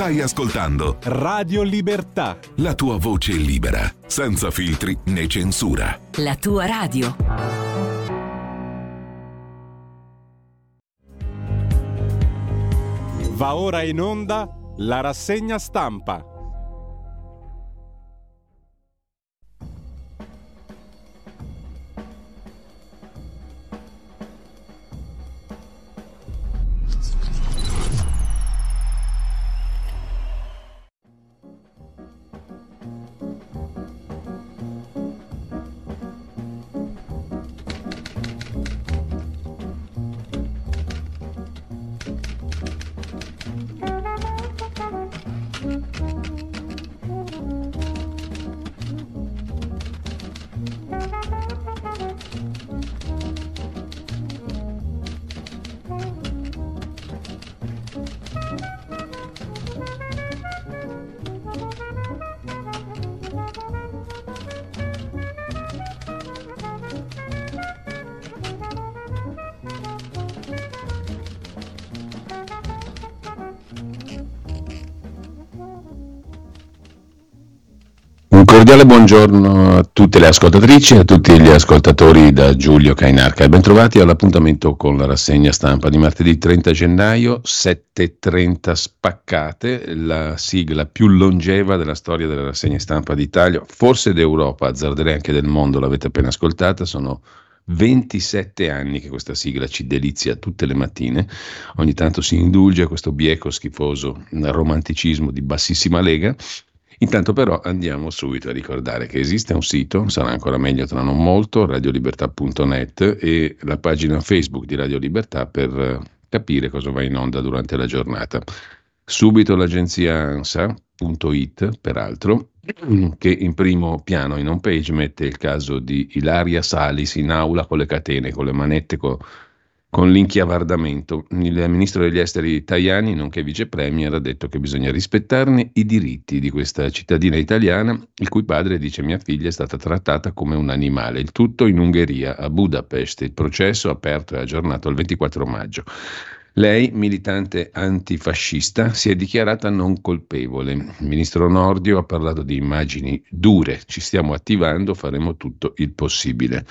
Stai ascoltando Radio Libertà. la tua voce libera, senza filtri né censura. La tua radio. Va ora in onda la rassegna stampa. Cordiale buongiorno a tutte le ascoltatrici e a tutti gli ascoltatori da Giulio Cainarca bentrovati all'appuntamento con la rassegna stampa di martedì 30 gennaio, 7.30 spaccate, la sigla più longeva della storia della rassegna stampa d'Italia, forse d'Europa, azzarderei anche del mondo, l'avete appena ascoltata, sono 27 anni che questa sigla ci delizia tutte le mattine, ogni tanto si indulge a questo bieco schifoso romanticismo di bassissima lega. Intanto però andiamo subito a ricordare che esiste un sito, sarà ancora meglio tra non molto, radiolibertà.net e la pagina Facebook di Radio Libertà per eh, capire cosa va in onda durante la giornata. Subito l'agenzia ANSA.it, peraltro, che in primo piano in home page mette il caso di Ilaria Salis in aula con le catene, con le manette, co- con l'inchiavardamento. Il ministro degli esteri Tajani, nonché vice premier, ha detto che bisogna rispettarne i diritti di questa cittadina italiana, il cui padre dice mia figlia è stata trattata come un animale. Il tutto in Ungheria, a Budapest. Il processo aperto e aggiornato il 24 maggio. Lei, militante antifascista, si è dichiarata non colpevole. Il ministro Nordio ha parlato di immagini dure. Ci stiamo attivando, faremo tutto il possibile.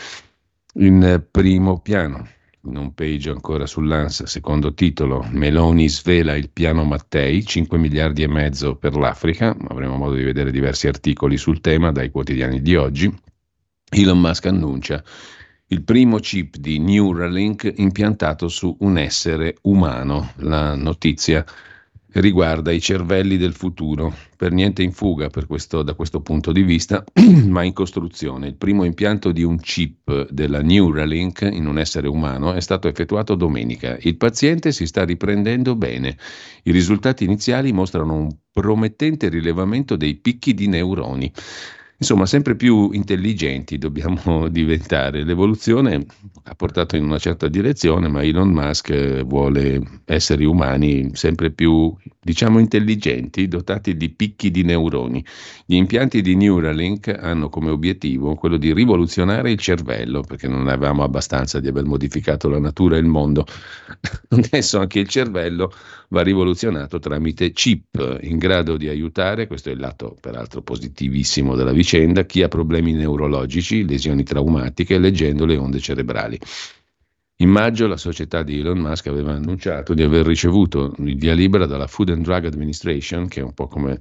In primo piano, in un page ancora sull'ANSA, secondo titolo, Meloni svela il piano Mattei, 5 miliardi e mezzo per l'Africa, avremo modo di vedere diversi articoli sul tema dai quotidiani di oggi. Elon Musk annuncia il primo chip di Neuralink impiantato su un essere umano. La notizia riguarda i cervelli del futuro, per niente in fuga questo- da questo punto di vista, ma in costruzione. Il primo impianto di un chip della Neuralink in un essere umano è stato effettuato domenica. Il paziente si sta riprendendo bene. I risultati iniziali mostrano un promettente rilevamento dei picchi di neuroni. Insomma, sempre più intelligenti dobbiamo diventare. L'evoluzione ha portato in una certa direzione, ma Elon Musk eh, vuole esseri umani sempre più, diciamo, intelligenti, dotati di picchi di neuroni. Gli impianti di Neuralink hanno come obiettivo quello di rivoluzionare il cervello, perché non avevamo abbastanza di aver modificato la natura e il mondo. Adesso anche il cervello va rivoluzionato tramite chip in grado di aiutare, questo è il lato peraltro positivissimo della vicenda, chi ha problemi neurologici, lesioni traumatiche, leggendo le onde cerebrali. In maggio la società di Elon Musk aveva annunciato di aver ricevuto il via libera dalla Food and Drug Administration, che è un po' come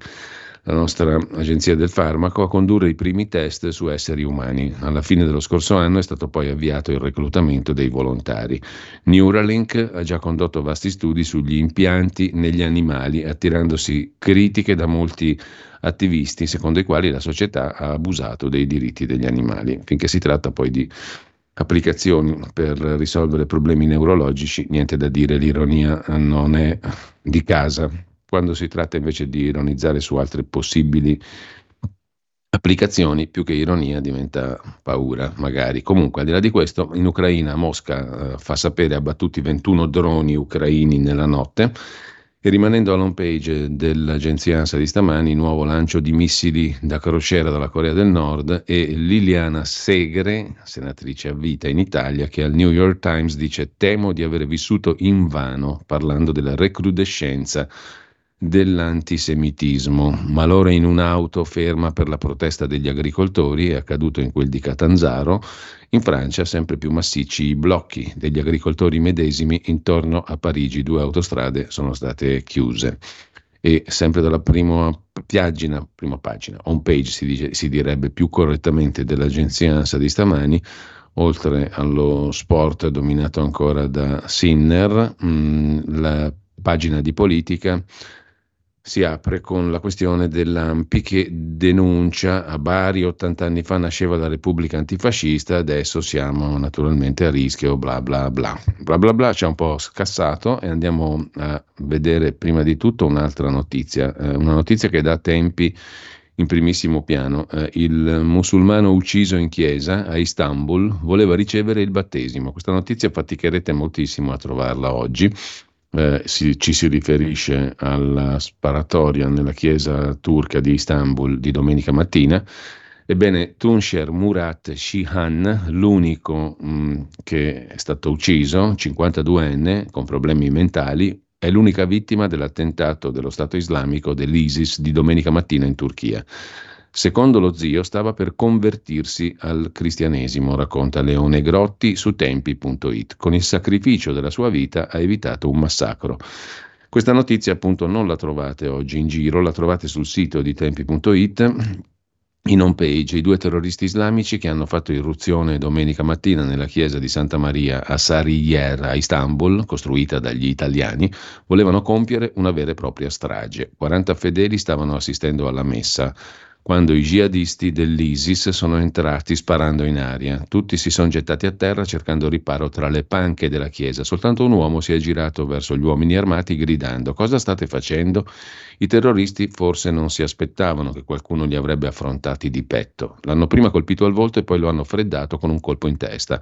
la nostra agenzia del farmaco, a condurre i primi test su esseri umani. Alla fine dello scorso anno è stato poi avviato il reclutamento dei volontari. Neuralink ha già condotto vasti studi sugli impianti negli animali, attirandosi critiche da molti attivisti, secondo i quali la società ha abusato dei diritti degli animali. Finché si tratta poi di applicazioni per risolvere problemi neurologici, niente da dire, l'ironia non è di casa. Quando si tratta invece di ironizzare su altre possibili applicazioni, più che ironia diventa paura, magari. Comunque, al di là di questo, in Ucraina Mosca eh, fa sapere abbattuti 21 droni ucraini nella notte. E rimanendo all'home page dell'agenzia ANSA di stamani, nuovo lancio di missili da crociera dalla Corea del Nord e Liliana Segre, senatrice a vita in Italia, che al New York Times dice temo di aver vissuto invano parlando della recrudescenza dell'antisemitismo. Malore in un'auto ferma per la protesta degli agricoltori, è accaduto in quel di Catanzaro. In Francia sempre più massicci i blocchi degli agricoltori medesimi intorno a Parigi, due autostrade sono state chiuse. E sempre dalla prima pagina, prima pagina home page si, dice, si direbbe più correttamente dell'agenzia ANSA di stamani, oltre allo sport dominato ancora da Sinner, mh, mm, la pagina di politica si apre con la questione dell'AMPI che denuncia a Bari 80 anni fa nasceva la Repubblica Antifascista, adesso siamo naturalmente a rischio, bla bla bla. Bla bla bla ci ha un po' scassato e andiamo a vedere prima di tutto un'altra notizia, eh, una notizia che dà tempi in primissimo piano. Eh, il musulmano ucciso in chiesa a Istanbul voleva ricevere il battesimo. Questa notizia faticherete moltissimo a trovarla oggi eh, si, ci si riferisce alla sparatoria nella chiesa turca di Istanbul di domenica mattina. Ebbene, Tunsher Murat Shihan, l'unico mh, mm, che è stato ucciso, 52enne, con problemi mentali, è l'unica vittima dell'attentato dello Stato islamico dell'ISIS di domenica mattina in Turchia. Secondo lo zio stava per convertirsi al cristianesimo, racconta Leone Grotti su tempi.it. Con il sacrificio della sua vita ha evitato un massacro. Questa notizia appunto non la trovate oggi in giro, la trovate sul sito di tempi.it in home page i due terroristi islamici che hanno fatto irruzione domenica mattina nella chiesa di Santa Maria a Sarıyer a Istanbul, costruita dagli italiani, volevano compiere una vera e propria strage. 40 fedeli stavano assistendo alla messa quando i jihadisti dell'ISIS sono entrati sparando in aria. Tutti si sono gettati a terra cercando riparo tra le panche della chiesa. Soltanto un uomo si è girato verso gli uomini armati gridando: Cosa state facendo? I terroristi forse non si aspettavano che qualcuno li avrebbe affrontati di petto. L'hanno prima colpito al volto e poi lo hanno freddato con un colpo in testa.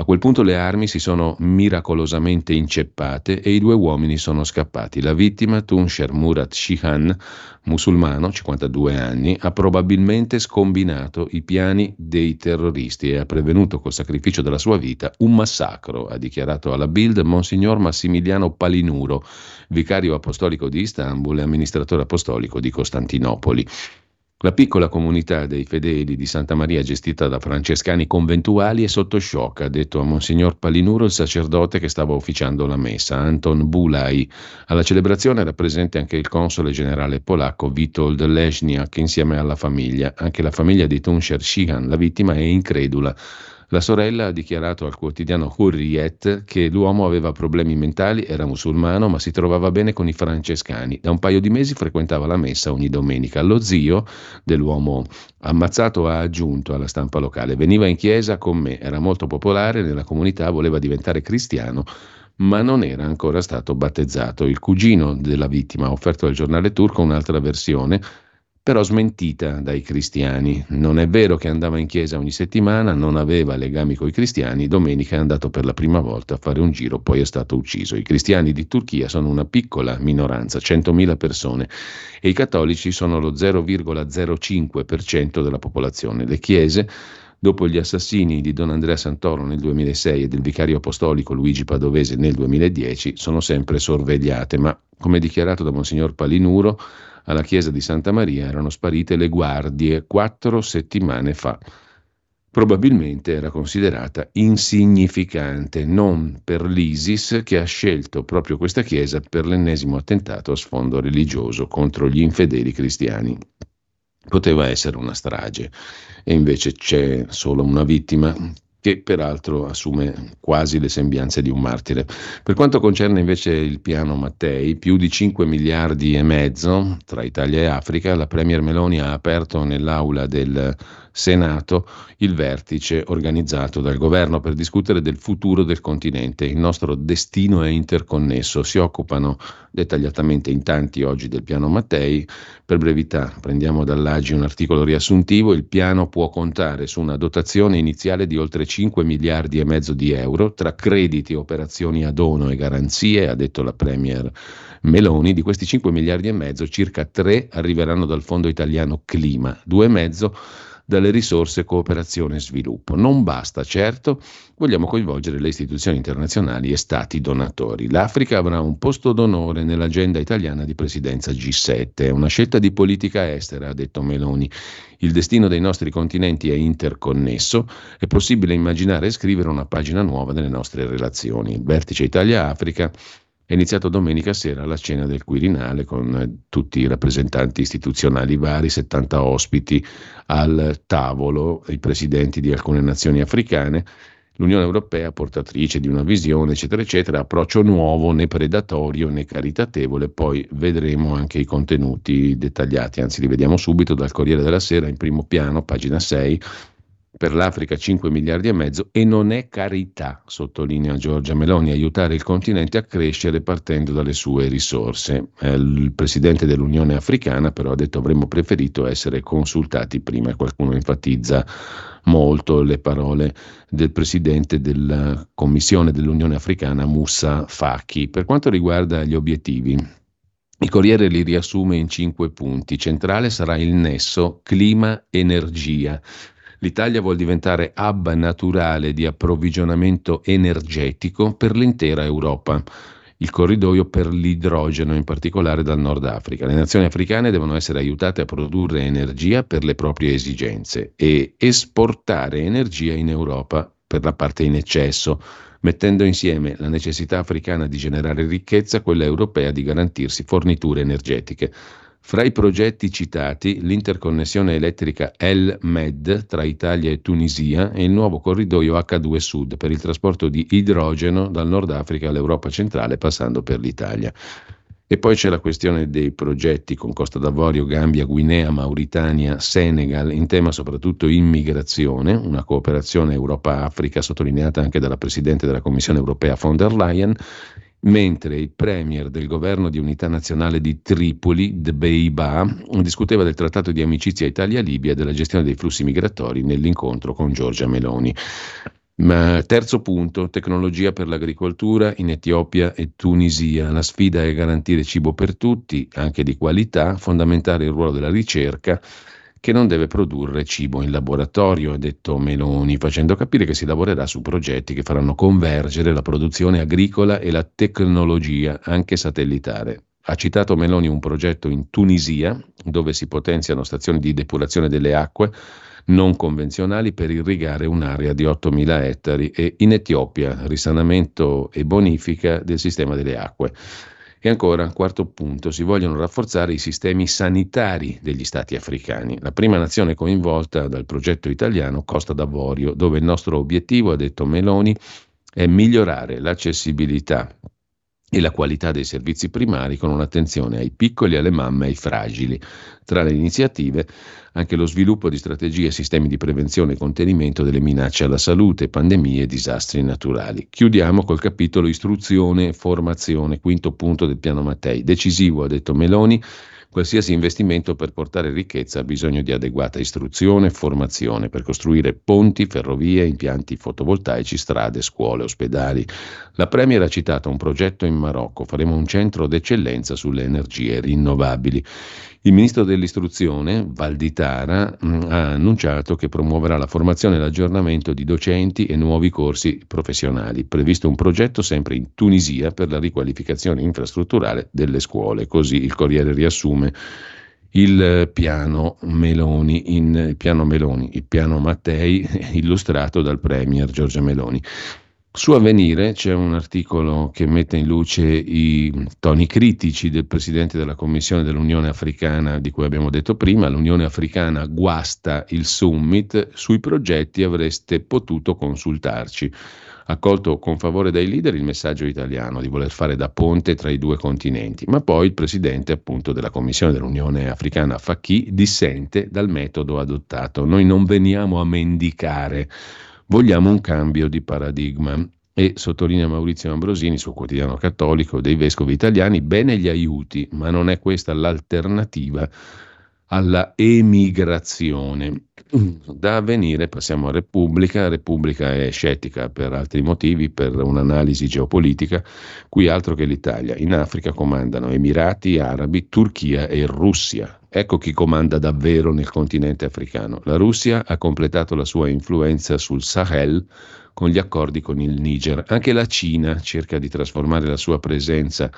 A quel punto le armi si sono miracolosamente inceppate e i due uomini sono scappati. La vittima, Tunsher Murat Shihan, musulmano, 52 anni, ha probabilmente scombinato i piani dei terroristi e ha prevenuto col sacrificio della sua vita un massacro, ha dichiarato alla Bild Monsignor Massimiliano Palinuro, vicario apostolico di Istanbul e amministratore apostolico di Costantinopoli. La piccola comunità dei fedeli di Santa Maria gestita da francescani conventuali è sotto shock, ha detto a Monsignor Palinuro il sacerdote che stava officiando la messa, Anton Bulai. Alla celebrazione era presente anche il console generale polacco Witold Leszniak insieme alla famiglia. Anche la famiglia di Tunsher Shihan, la vittima, è incredula. La sorella ha dichiarato al quotidiano Hurriyet che l'uomo aveva problemi mentali, era musulmano, ma si trovava bene con i francescani. Da un paio di mesi frequentava la messa ogni domenica. Lo zio dell'uomo ammazzato ha aggiunto alla stampa locale: Veniva in chiesa con me, era molto popolare nella comunità, voleva diventare cristiano ma non era ancora stato battezzato. Il cugino della vittima ha offerto al giornale turco un'altra versione però smentita dai cristiani. Non è vero che andava in chiesa ogni settimana, non aveva legami con i cristiani, domenica è andato per la prima volta a fare un giro, poi è stato ucciso. I cristiani di Turchia sono una piccola minoranza, 100.000 persone, e i cattolici sono lo 0,05% della popolazione. Le chiese dopo gli assassini di Don Andrea Santoro nel 2006 e del vicario apostolico Luigi Padovese nel 2010, sono sempre sorvegliate, ma come dichiarato da Monsignor Palinuro, alla chiesa di Santa Maria erano sparite le guardie quattro settimane fa. Probabilmente era considerata insignificante, non per l'ISIS che ha scelto proprio questa chiesa per l'ennesimo attentato a sfondo religioso contro gli infedeli cristiani. Poteva essere una strage e invece c'è solo una vittima che peraltro assume quasi le sembianze di un martire. Per quanto concerne invece il piano Mattei, più di 5 miliardi e mezzo tra Italia e Africa, la Premier Meloni ha aperto nell'aula del Senato il vertice organizzato dal governo per discutere del futuro del continente. Il nostro destino è interconnesso. Si occupano dettagliatamente in tanti oggi del piano Mattei. Per brevità, prendiamo dall'Agi un articolo riassuntivo. Il piano può contare su una dotazione iniziale di oltre 5 miliardi e mezzo di euro tra crediti, operazioni a dono e garanzie, ha detto la Premier Meloni. Di questi 5 miliardi e mezzo, circa 3 arriveranno dal Fondo Italiano Clima, 2,5 dalle risorse cooperazione e sviluppo. Non basta, certo, vogliamo coinvolgere le istituzioni internazionali e stati donatori. L'Africa avrà un posto d'onore nell'agenda italiana di presidenza G7. È una scelta di politica estera, ha detto Meloni. Il destino dei nostri continenti è interconnesso, è possibile immaginare e scrivere una pagina nuova delle nostre relazioni. Il vertice Italia-Africa è iniziato domenica sera la cena del Quirinale con eh, tutti i rappresentanti istituzionali vari, 70 ospiti al tavolo, i presidenti di alcune nazioni africane. L'Unione Europea, portatrice di una visione, eccetera, eccetera, approccio nuovo, né predatorio né caritatevole, poi vedremo anche i contenuti dettagliati, anzi li vediamo subito dal Corriere della Sera in primo piano, pagina 6, per l'Africa 5 miliardi e mezzo e non è carità, sottolinea Giorgia Meloni, aiutare il continente a crescere partendo dalle sue risorse. Eh, il presidente dell'Unione Africana però ha detto avremmo preferito essere consultati prima, qualcuno enfatizza molto le parole del presidente della Commissione dell'Unione Africana Moussa Faki. Per quanto riguarda gli obiettivi, il Corriere li riassume in cinque punti. Centrale sarà il nesso clima-energia. L'Italia vuole diventare hub naturale di approvvigionamento energetico per l'intera Europa il corridoio per l'idrogeno, in particolare dal Nord Africa. Le nazioni africane devono essere aiutate a produrre energia per le proprie esigenze e esportare energia in Europa per la parte in eccesso, mettendo insieme la necessità africana di generare ricchezza, quella europea di garantirsi forniture energetiche. Fra i progetti citati, l'interconnessione elettrica El-Med tra Italia e Tunisia e il nuovo corridoio H2 Sud per il trasporto di idrogeno dal Nord Africa all'Europa centrale passando per l'Italia. E poi c'è la questione dei progetti con Costa d'Avorio, Gambia, Guinea, Mauritania, Senegal, in tema soprattutto immigrazione, una cooperazione Europa-Africa sottolineata anche dalla Presidente della Commissione europea von der Leyen, mentre il premier del governo di unità nazionale di Tripoli, Dbeiba, discuteva del trattato di amicizia Italia-Libia e della gestione dei flussi migratori nell'incontro con Giorgia Meloni. Ma terzo punto, tecnologia per l'agricoltura in Etiopia e Tunisia. La sfida è garantire cibo per tutti, anche di qualità, fondamentale il ruolo della ricerca che non deve produrre cibo in laboratorio, ha detto Meloni, facendo capire che si lavorerà su progetti che faranno convergere la produzione agricola e la tecnologia, anche satellitare. Ha citato Meloni un progetto in Tunisia, dove si potenziano stazioni di depurazione delle acque non convenzionali per irrigare un'area di 8.000 ettari e in Etiopia risanamento e bonifica del sistema delle acque. E ancora, quarto punto, si vogliono rafforzare i sistemi sanitari degli stati africani. La prima nazione coinvolta dal progetto italiano, Costa d'Avorio, dove il nostro obiettivo, ha detto Meloni, è migliorare l'accessibilità e la qualità dei servizi primari con un'attenzione ai piccoli, alle mamme e ai fragili. Tra le iniziative anche lo sviluppo di strategie e sistemi di prevenzione e contenimento delle minacce alla salute, pandemie e disastri naturali. Chiudiamo col capitolo istruzione e formazione, quinto punto del piano Mattei. Decisivo, ha detto Meloni, Qualsiasi investimento per portare ricchezza ha bisogno di adeguata istruzione e formazione per costruire ponti, ferrovie, impianti fotovoltaici, strade, scuole, ospedali. La Premier ha citato un progetto in Marocco, faremo un centro d'eccellenza sulle energie rinnovabili. Il ministro dell'istruzione, Valditara, mm, ha annunciato che promuoverà la formazione e l'aggiornamento di docenti e nuovi corsi professionali. Previsto un progetto sempre in Tunisia per la riqualificazione infrastrutturale delle scuole. Così il Corriere riassume il piano Meloni, in, piano Meloni, il piano Mattei illustrato dal Premier Giorgia Meloni. Su Avvenire c'è un articolo che mette in luce i toni critici del presidente della Commissione dell'Unione Africana di cui abbiamo detto prima. L'Unione Africana guasta il summit, sui progetti avreste potuto consultarci. Accolto con favore dai leader il messaggio italiano di voler fare da ponte tra i due continenti, ma poi il presidente appunto della Commissione dell'Unione Africana Facchi dissente dal metodo adottato. Noi non veniamo a mendicare Vogliamo un cambio di paradigma. E sottolinea Maurizio Ambrosini sul quotidiano cattolico dei vescovi italiani, bene gli aiuti, ma non è questa l'alternativa alla emigrazione. Da avvenire passiamo a Repubblica. Repubblica è scettica per altri motivi, per un'analisi geopolitica. Qui altro che l'Italia. In Africa comandano Emirati Arabi, Turchia e Russia. Ecco chi comanda davvero nel continente africano. La Russia ha completato la sua influenza sul Sahel con gli accordi con il Niger. Anche la Cina cerca di trasformare la sua presenza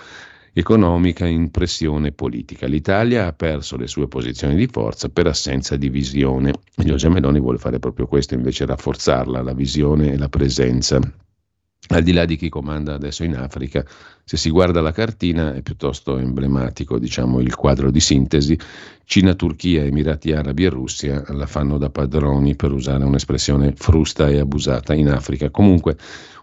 economica in pressione politica. L'Italia ha perso le sue posizioni di forza per assenza di visione. Giorgia Meloni vuole fare proprio questo, invece rafforzarla, la visione e la presenza al di là di chi comanda adesso in Africa, se si guarda la cartina è piuttosto emblematico, diciamo, il quadro di sintesi. Cina, Turchia, Emirati Arabi e Russia la fanno da padroni, per usare un'espressione frusta e abusata, in Africa. Comunque,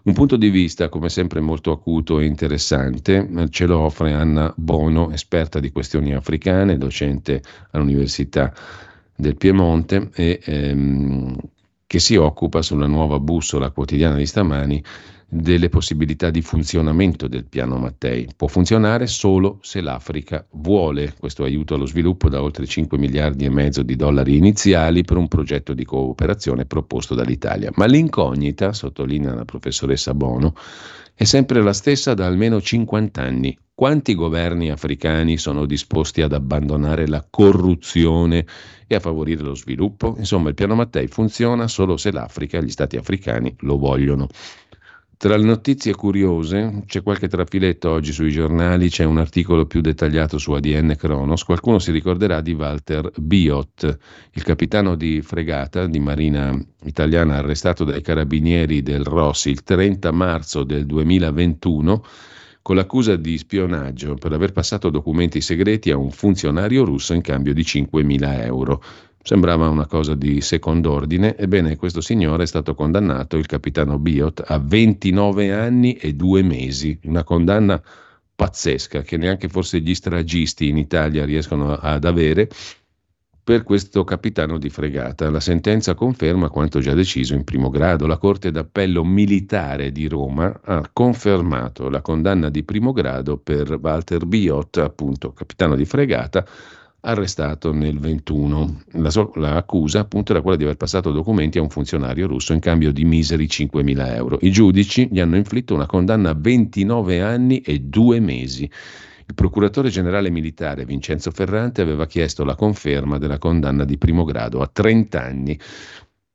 un punto di vista, come sempre, molto acuto e interessante, ce lo offre Anna Bono, esperta di questioni africane, docente all'Università del Piemonte e ehm, che si occupa sulla nuova bussola quotidiana di stamani delle possibilità di funzionamento del piano Mattei. Può funzionare solo se l'Africa vuole questo aiuto allo sviluppo da oltre 5 miliardi e mezzo di dollari iniziali per un progetto di cooperazione proposto dall'Italia. Ma l'incognita, sottolinea la professoressa Bono, è sempre la stessa da almeno 50 anni. Quanti governi africani sono disposti ad abbandonare la corruzione e a favorire lo sviluppo? Insomma, il piano Mattei funziona solo se l'Africa e gli stati africani lo vogliono. Tra le notizie curiose c'è qualche trafiletto oggi sui giornali, c'è un articolo più dettagliato su ADN Kronos. Qualcuno si ricorderà di Walter Biot, il capitano di fregata di marina italiana arrestato dai carabinieri del Rossi il 30 marzo del 2021 con l'accusa di spionaggio per aver passato documenti segreti a un funzionario russo in cambio di 5.000 euro. Sembrava una cosa di secondo ordine, ebbene questo signore è stato condannato, il capitano Biot, a 29 anni e due mesi, una condanna pazzesca che neanche forse gli stragisti in Italia riescono ad avere per questo capitano di fregata. La sentenza conferma quanto già deciso in primo grado. La Corte d'Appello Militare di Roma ha confermato la condanna di primo grado per Walter Biot, appunto capitano di fregata, arrestato nel 21. La, so- l'accusa appunto era quella di aver passato documenti a un funzionario russo in cambio di miseri 5.000 euro. I giudici gli hanno inflitto una condanna a 29 anni e due mesi. Il procuratore generale militare Vincenzo Ferrante aveva chiesto la conferma della condanna di primo grado a 30 anni.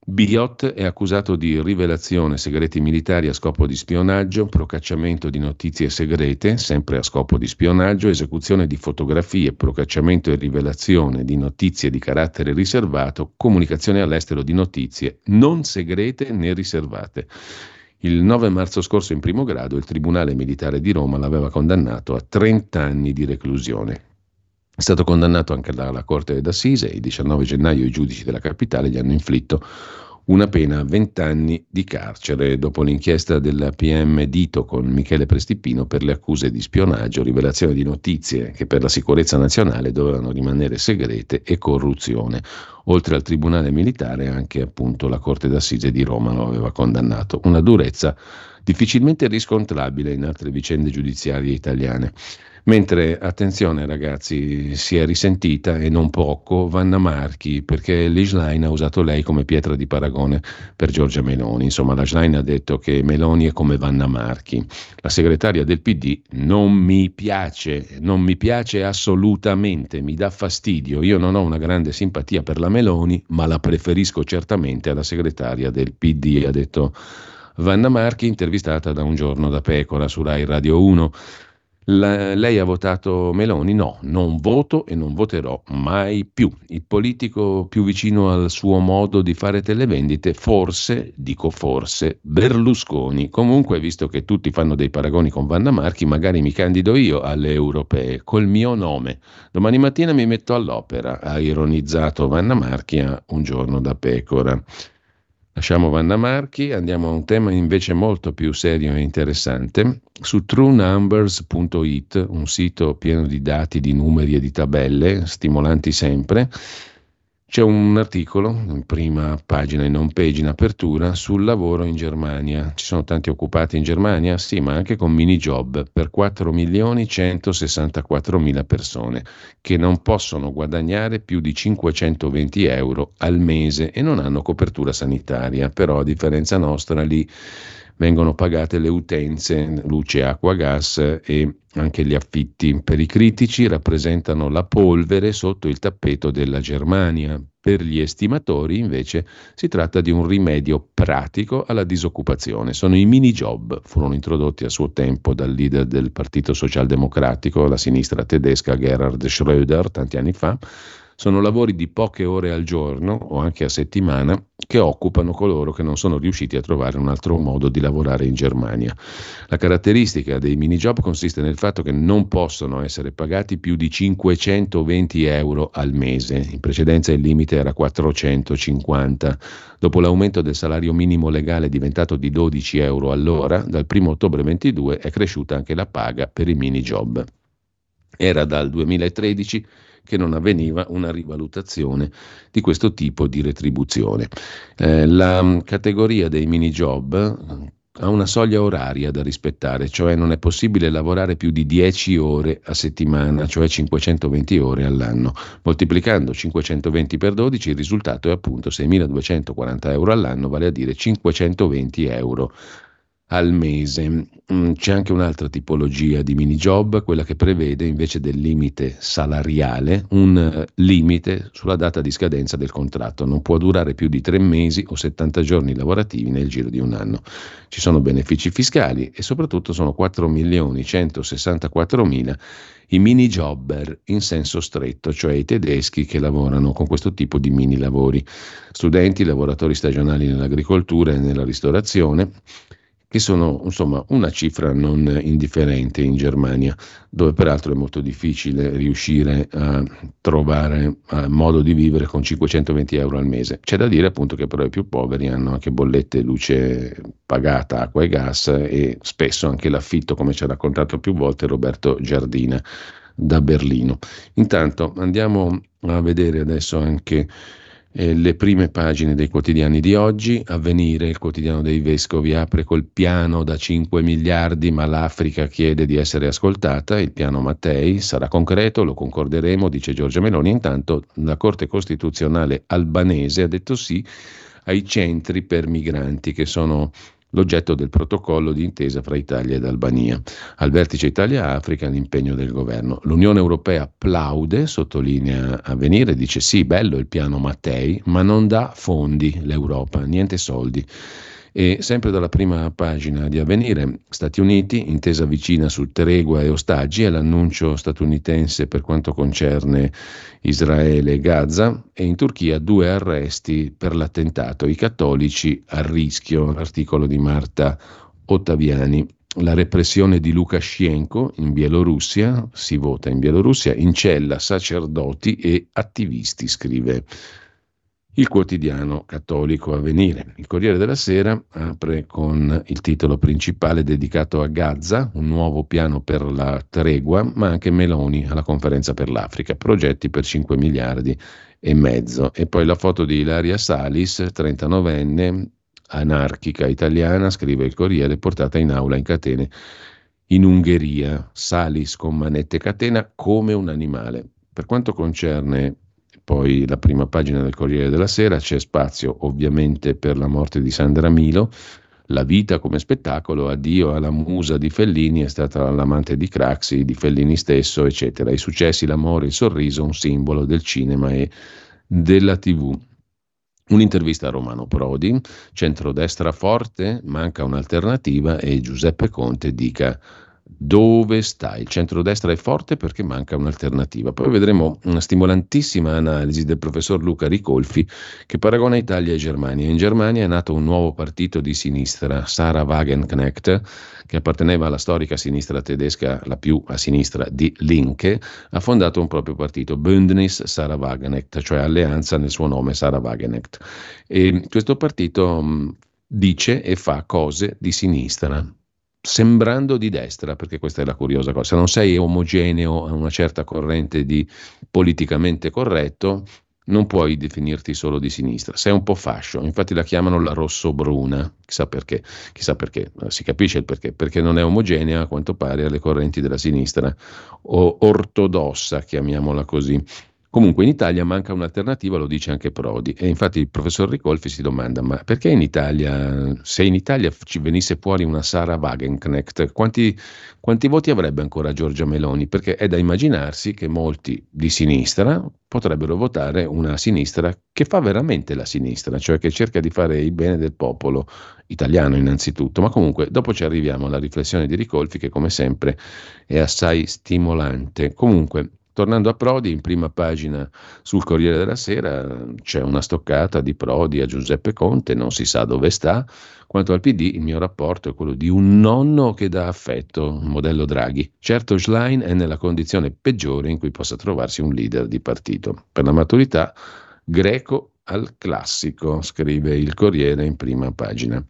Biot è accusato di rivelazione segreti militari a scopo di spionaggio, procacciamento di notizie segrete, sempre a scopo di spionaggio, esecuzione di fotografie, procacciamento e rivelazione di notizie di carattere riservato, comunicazione all'estero di notizie non segrete né riservate. Il 9 marzo scorso in primo grado il Tribunale Militare di Roma l'aveva condannato a 30 anni di reclusione. È stato condannato anche dalla Corte d'Assise e il 19 gennaio i giudici della capitale gli hanno inflitto una pena a 20 anni di carcere dopo l'inchiesta della PM Dito con Michele Prestipino per le accuse di spionaggio, rivelazione di notizie che per la sicurezza nazionale dovevano rimanere segrete e corruzione. Oltre al Tribunale Militare anche appunto la Corte d'Assise di Roma lo aveva condannato. Una durezza difficilmente riscontrabile in altre vicende giudiziarie italiane. Mentre, attenzione ragazzi, si è risentita e non poco Vanna Marchi, perché l'Isline ha usato lei come pietra di paragone per Giorgia Meloni. Insomma, la Schlein ha detto che Meloni è come Vanna Marchi. La segretaria del PD non mi piace, non mi piace assolutamente, mi dà fastidio. Io non ho una grande simpatia per la Meloni, ma la preferisco certamente alla segretaria del PD, ha detto Vanna Marchi, intervistata da un giorno da Pecora su Rai Radio 1. La, lei ha votato Meloni? No, non voto e non voterò mai più. Il politico più vicino al suo modo di fare televendite, forse, dico forse, Berlusconi. Comunque, visto che tutti fanno dei paragoni con Vanna Marchi, magari mi candido io alle europee col mio nome. Domani mattina mi metto all'opera, ha ironizzato Vanna Marchi un giorno da pecora. Lasciamo Vanna Marchi, andiamo a un tema invece molto più serio e interessante. Su truenumbers.it, un sito pieno di dati, di numeri e di tabelle, stimolanti sempre, c'è un articolo in prima pagina, in home page, in apertura, sul lavoro in Germania. Ci sono tanti occupati in Germania? Sì, ma anche con mini job per 4 milioni 164 mila persone che non possono guadagnare più di 520 euro al mese e non hanno copertura sanitaria. Però a differenza nostra lì vengono pagate le utenze, luce, acqua, gas e anche gli affitti. Per i critici rappresentano la polvere sotto il tappeto della Germania. Per gli estimatori invece si tratta di un rimedio pratico alla disoccupazione. Sono i mini job, furono introdotti a suo tempo dal leader del Partito Socialdemocratico, la sinistra tedesca Gerhard Schröder, tanti anni fa, sono lavori di poche ore al giorno o anche a settimana che occupano coloro che non sono riusciti a trovare un altro modo di lavorare in Germania. La caratteristica dei mini job consiste nel fatto che non possono essere pagati più di 520 euro al mese. In precedenza il limite era 450. Dopo l'aumento del salario minimo legale diventato di 12 euro all'ora, dal 1 ottobre 2022 è cresciuta anche la paga per i mini job. Era dal 2013 che non avveniva una rivalutazione di questo tipo di retribuzione. Eh, la mm, categoria dei mini job mm, ha una soglia oraria da rispettare, cioè non è possibile lavorare più di 10 ore a settimana, cioè 520 ore all'anno. Moltiplicando 520 per 12 il risultato è appunto 6.240 euro all'anno, vale a dire 520 euro al mese. Mm, c'è anche un'altra tipologia di mini job, quella che prevede invece del limite salariale un eh, limite sulla data di scadenza del contratto. Non può durare più di tre mesi o 70 giorni lavorativi nel giro di un anno. Ci sono benefici fiscali e soprattutto sono 4 milioni 164 mila i mini jobber in senso stretto, cioè i tedeschi che lavorano con questo tipo di mini lavori. Studenti, lavoratori stagionali nell'agricoltura e nella ristorazione che sono insomma una cifra non indifferente in Germania, dove peraltro è molto difficile riuscire a trovare uh, modo di vivere con 520 euro al mese. C'è da dire appunto che però i più poveri hanno anche bollette, luce pagata, acqua e gas e spesso anche l'affitto, come ci ha raccontato più volte Roberto Giardina da Berlino. Intanto andiamo a vedere adesso anche eh, le prime pagine dei quotidiani di oggi. Avvenire, il quotidiano dei vescovi, apre col piano da 5 miliardi, ma l'Africa chiede di essere ascoltata. Il piano Mattei sarà concreto, lo concorderemo, dice Giorgia Meloni. Intanto la Corte Costituzionale albanese ha detto sì ai centri per migranti che sono l'oggetto del protocollo di intesa fra Italia ed Albania. Al vertice Italia-Africa l'impegno del governo. L'Unione Europea plaude, sottolinea a venire, dice sì, bello il piano Mattei, ma non dà fondi l'Europa, niente soldi. E sempre dalla prima pagina di Avvenire, Stati Uniti, intesa vicina su tregua e ostaggi, è l'annuncio statunitense per quanto concerne Israele e Gaza, e in Turchia due arresti per l'attentato, i cattolici a rischio, l'articolo di Marta Ottaviani. La repressione di Lukashenko in Bielorussia, si vota in Bielorussia, incella sacerdoti e attivisti, scrive il quotidiano cattolico Avvenire. Il Corriere della Sera apre con il titolo principale dedicato a Gaza, un nuovo piano per la tregua, ma anche Meloni alla conferenza per l'Africa, progetti per 5 miliardi e mezzo. E poi la foto di Ilaria Salis, 39enne, anarchica italiana, scrive il Corriere, portata in aula in catene in Ungheria. Salis con manette catena come un animale. Per quanto concerne poi la prima pagina del Corriere della Sera, c'è spazio ovviamente per la morte di Sandra Milo, la vita come spettacolo, addio alla musa di Fellini, è stata l'amante di Craxi, di Fellini stesso, eccetera. I successi, l'amore, il sorriso, un simbolo del cinema e della tv. Un'intervista a Romano Prodi, centrodestra forte, manca un'alternativa e Giuseppe Conte dica dove sta? Il centrodestra è forte perché manca un'alternativa. Poi vedremo una stimolantissima analisi del professor Luca Ricolfi che paragona Italia e Germania. In Germania è nato un nuovo partito di sinistra, Sarah Wagenknecht, che apparteneva alla storica sinistra tedesca, la più a sinistra di Linke, ha fondato un proprio partito, Bündnis Sarah Wagenknecht, cioè alleanza nel suo nome Sarah Wagenknecht. E questo partito dice e fa cose di sinistra sembrando di destra, perché questa è la curiosa cosa, se non sei omogeneo a una certa corrente di politicamente corretto, non puoi definirti solo di sinistra, sei un po' fascio, infatti la chiamano la rosso-bruna, chissà perché, chissà perché, si capisce il perché, perché non è omogenea a quanto pare alle correnti della sinistra o ortodossa, chiamiamola così. Comunque in Italia manca un'alternativa, lo dice anche Prodi, e infatti il professor Ricolfi si domanda, ma perché in Italia, se in Italia ci venisse fuori una Sara Wagenknecht, quanti, quanti voti avrebbe ancora Giorgia Meloni? Perché è da immaginarsi che molti di sinistra potrebbero votare una sinistra che fa veramente la sinistra, cioè che cerca di fare il bene del popolo italiano innanzitutto, ma comunque dopo ci arriviamo alla riflessione di Ricolfi che come sempre è assai stimolante. Comunque Tornando a Prodi, in prima pagina sul Corriere della Sera c'è una stoccata di Prodi a Giuseppe Conte, non si sa dove sta. Quanto al PD, il mio rapporto è quello di un nonno che dà affetto, modello Draghi. Certo, Schlein è nella condizione peggiore in cui possa trovarsi un leader di partito. Per la maturità, greco al classico, scrive il Corriere in prima pagina.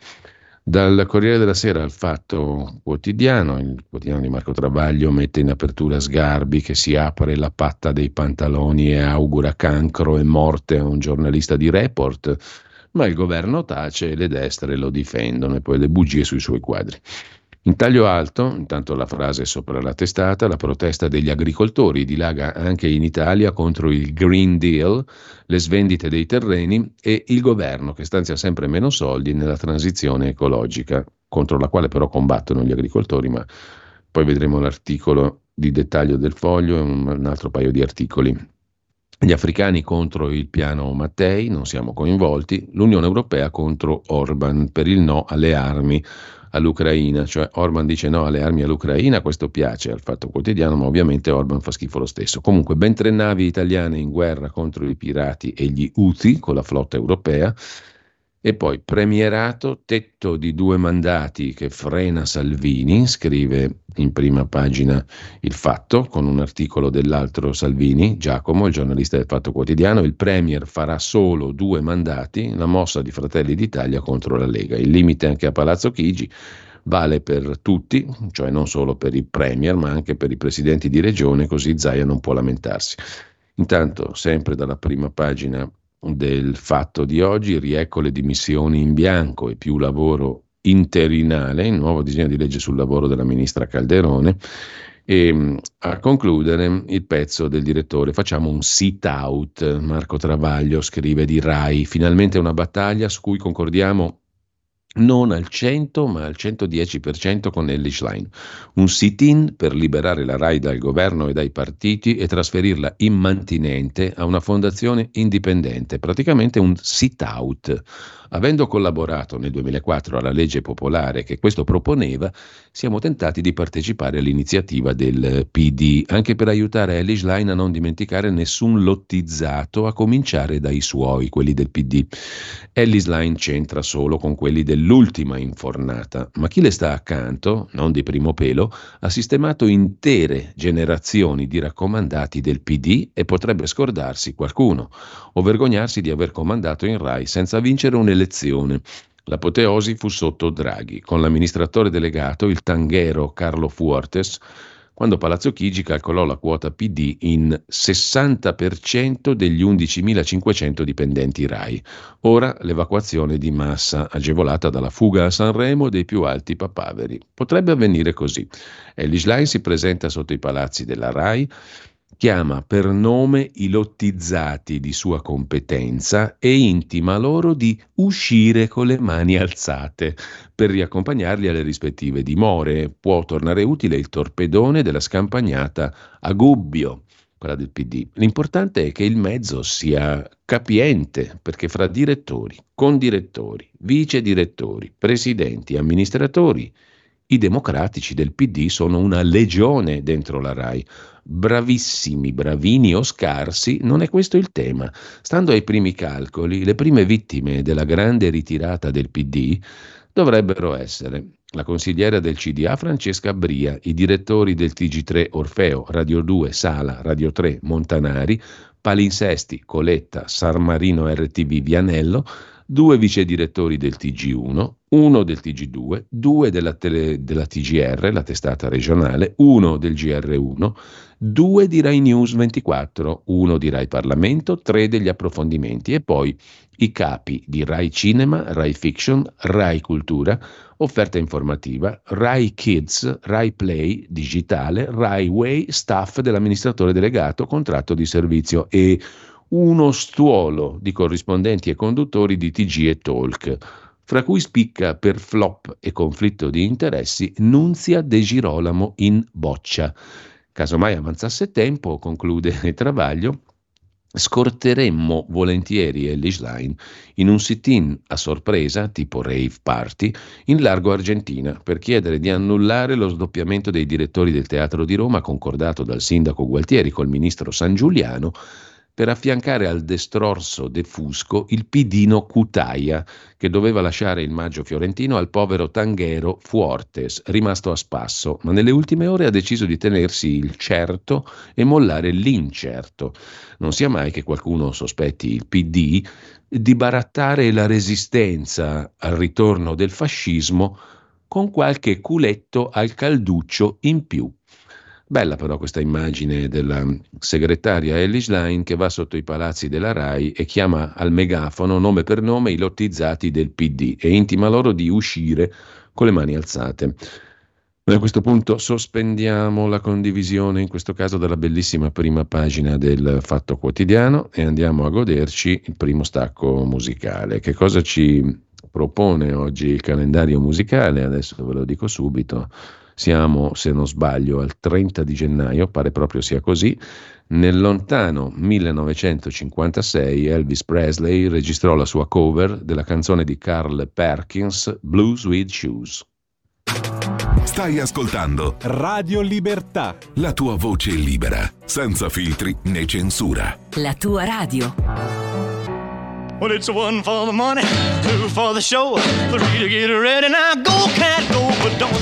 Dal Corriere della Sera al Fatto Quotidiano, il quotidiano di Marco Travaglio mette in apertura Sgarbi che si apre la patta dei pantaloni e augura cancro e morte a un giornalista di report, ma il governo tace e le destre lo difendono e poi le bugie sui suoi quadri. In taglio alto, intanto la frase sopra la testata, la protesta degli agricoltori dilaga anche in Italia contro il Green Deal, le svendite dei terreni e il governo che stanzia sempre meno soldi nella transizione ecologica, contro la quale però combattono gli agricoltori, ma poi vedremo l'articolo di dettaglio del foglio e un altro paio di articoli. Gli africani contro il piano Mattei, non siamo coinvolti, l'Unione Europea contro Orban per il no alle armi all'Ucraina, cioè Orban dice no alle armi all'Ucraina, questo piace al Fatto Quotidiano, ma ovviamente Orban fa schifo lo stesso. Comunque ben tre navi italiane in guerra contro i pirati e gli Houthi con la flotta europea e poi premierato, tetto di due mandati che frena Salvini, scrive in prima pagina il fatto con un articolo dell'altro Salvini, Giacomo, il giornalista del Fatto Quotidiano, il Premier farà solo due mandati, la mossa di Fratelli d'Italia contro la Lega. Il limite anche a Palazzo Chigi vale per tutti, cioè non solo per il Premier, ma anche per i presidenti di regione, così Zaia non può lamentarsi. Intanto, sempre dalla prima pagina del fatto di oggi, riecco le dimissioni in bianco e più lavoro interinale, il nuovo disegno di legge sul lavoro della ministra Calderone. E a concludere il pezzo del direttore, facciamo un sit out. Marco Travaglio scrive di Rai, finalmente una battaglia su cui concordiamo non al 100 ma al 110% con Ellie Schlein. Un sit-in per liberare la RAI dal governo e dai partiti e trasferirla immantinente a una fondazione indipendente, praticamente un sit-out. Avendo collaborato nel 2004 alla legge popolare che questo proponeva, siamo tentati di partecipare all'iniziativa del PD, anche per aiutare Ellie Schlein a non dimenticare nessun lottizzato, a cominciare dai suoi, quelli del PD. Ellie Schlein c'entra solo con quelli dell'ultima infornata, ma chi le sta accanto, non di primo pelo, ha sistemato intere generazioni di raccomandati del PD e potrebbe scordarsi qualcuno, o vergognarsi di aver comandato in Rai senza vincere un'elezione elezione. L'apoteosi fu sotto Draghi, con l'amministratore delegato, il tanghero Carlo Fuertes, quando Palazzo Chigi calcolò la quota PD in 60% degli 11.500 dipendenti RAI. Ora l'evacuazione di massa, agevolata dalla fuga a Sanremo dei più alti papaveri. Potrebbe avvenire così. Ellis Line si presenta sotto i palazzi della RAI chiama per nome i lottizzati di sua competenza e intima loro di uscire con le mani alzate per riaccompagnarli alle rispettive dimore. Può tornare utile il torpedone della scampagnata a Gubbio, quella del PD. L'importante è che il mezzo sia capiente, perché fra direttori, condirettori, vice direttori, presidenti, amministratori, i democratici del PD sono una legione dentro la RAI. Bravissimi, bravini o scarsi, non è questo il tema. Stando ai primi calcoli, le prime vittime della grande ritirata del PD dovrebbero essere la consigliera del CDA Francesca Bria, i direttori del TG3 Orfeo, Radio 2 Sala, Radio 3 Montanari, Palinsesti, Coletta, San Marino RTV Vianello, due vice direttori del TG1, uno del TG2, due della, tele, della TGR, la testata regionale, uno del GR1, due di Rai News 24, uno di Rai Parlamento, tre degli approfondimenti e poi i capi di Rai Cinema, Rai Fiction, Rai Cultura, offerta informativa, Rai Kids, Rai Play, digitale, Rai Way, staff dell'amministratore delegato, contratto di servizio e uno stuolo di corrispondenti e conduttori di TG e Talk, fra cui spicca per flop e conflitto di interessi Nunzia De Girolamo in boccia. Casomai avanzasse tempo, conclude Travaglio, scorteremmo volentieri Elish Line in un sit-in a sorpresa, tipo rave party, in largo Argentina, per chiedere di annullare lo sdoppiamento dei direttori del Teatro di Roma concordato dal sindaco Gualtieri col ministro San Giuliano per affiancare al destrorso De Fusco il pidino Cutaia, che doveva lasciare il maggio fiorentino al povero Tanghero Fuortes, rimasto a spasso, ma nelle ultime ore ha deciso di tenersi il certo e mollare l'incerto. Non sia mai che qualcuno sospetti il PD di barattare la resistenza al ritorno del fascismo con qualche culetto al calduccio in più. Bella però questa immagine della segretaria Ellis Line che va sotto i palazzi della RAI e chiama al megafono nome per nome i lottizzati del PD e intima loro di uscire con le mani alzate. Noi a questo punto sospendiamo la condivisione, in questo caso della bellissima prima pagina del Fatto Quotidiano e andiamo a goderci il primo stacco musicale. Che cosa ci propone oggi il calendario musicale? Adesso ve lo dico subito. Siamo, se non sbaglio, al 30 di gennaio, pare proprio sia così. Nel lontano 1956 Elvis Presley registrò la sua cover della canzone di Carl Perkins, Blue Sweet Shoes. Stai ascoltando Radio Libertà. La tua voce libera, senza filtri né censura. La tua radio. Well, it's one for the money, two for the show, three to get ready. Now go, cat, go, but don't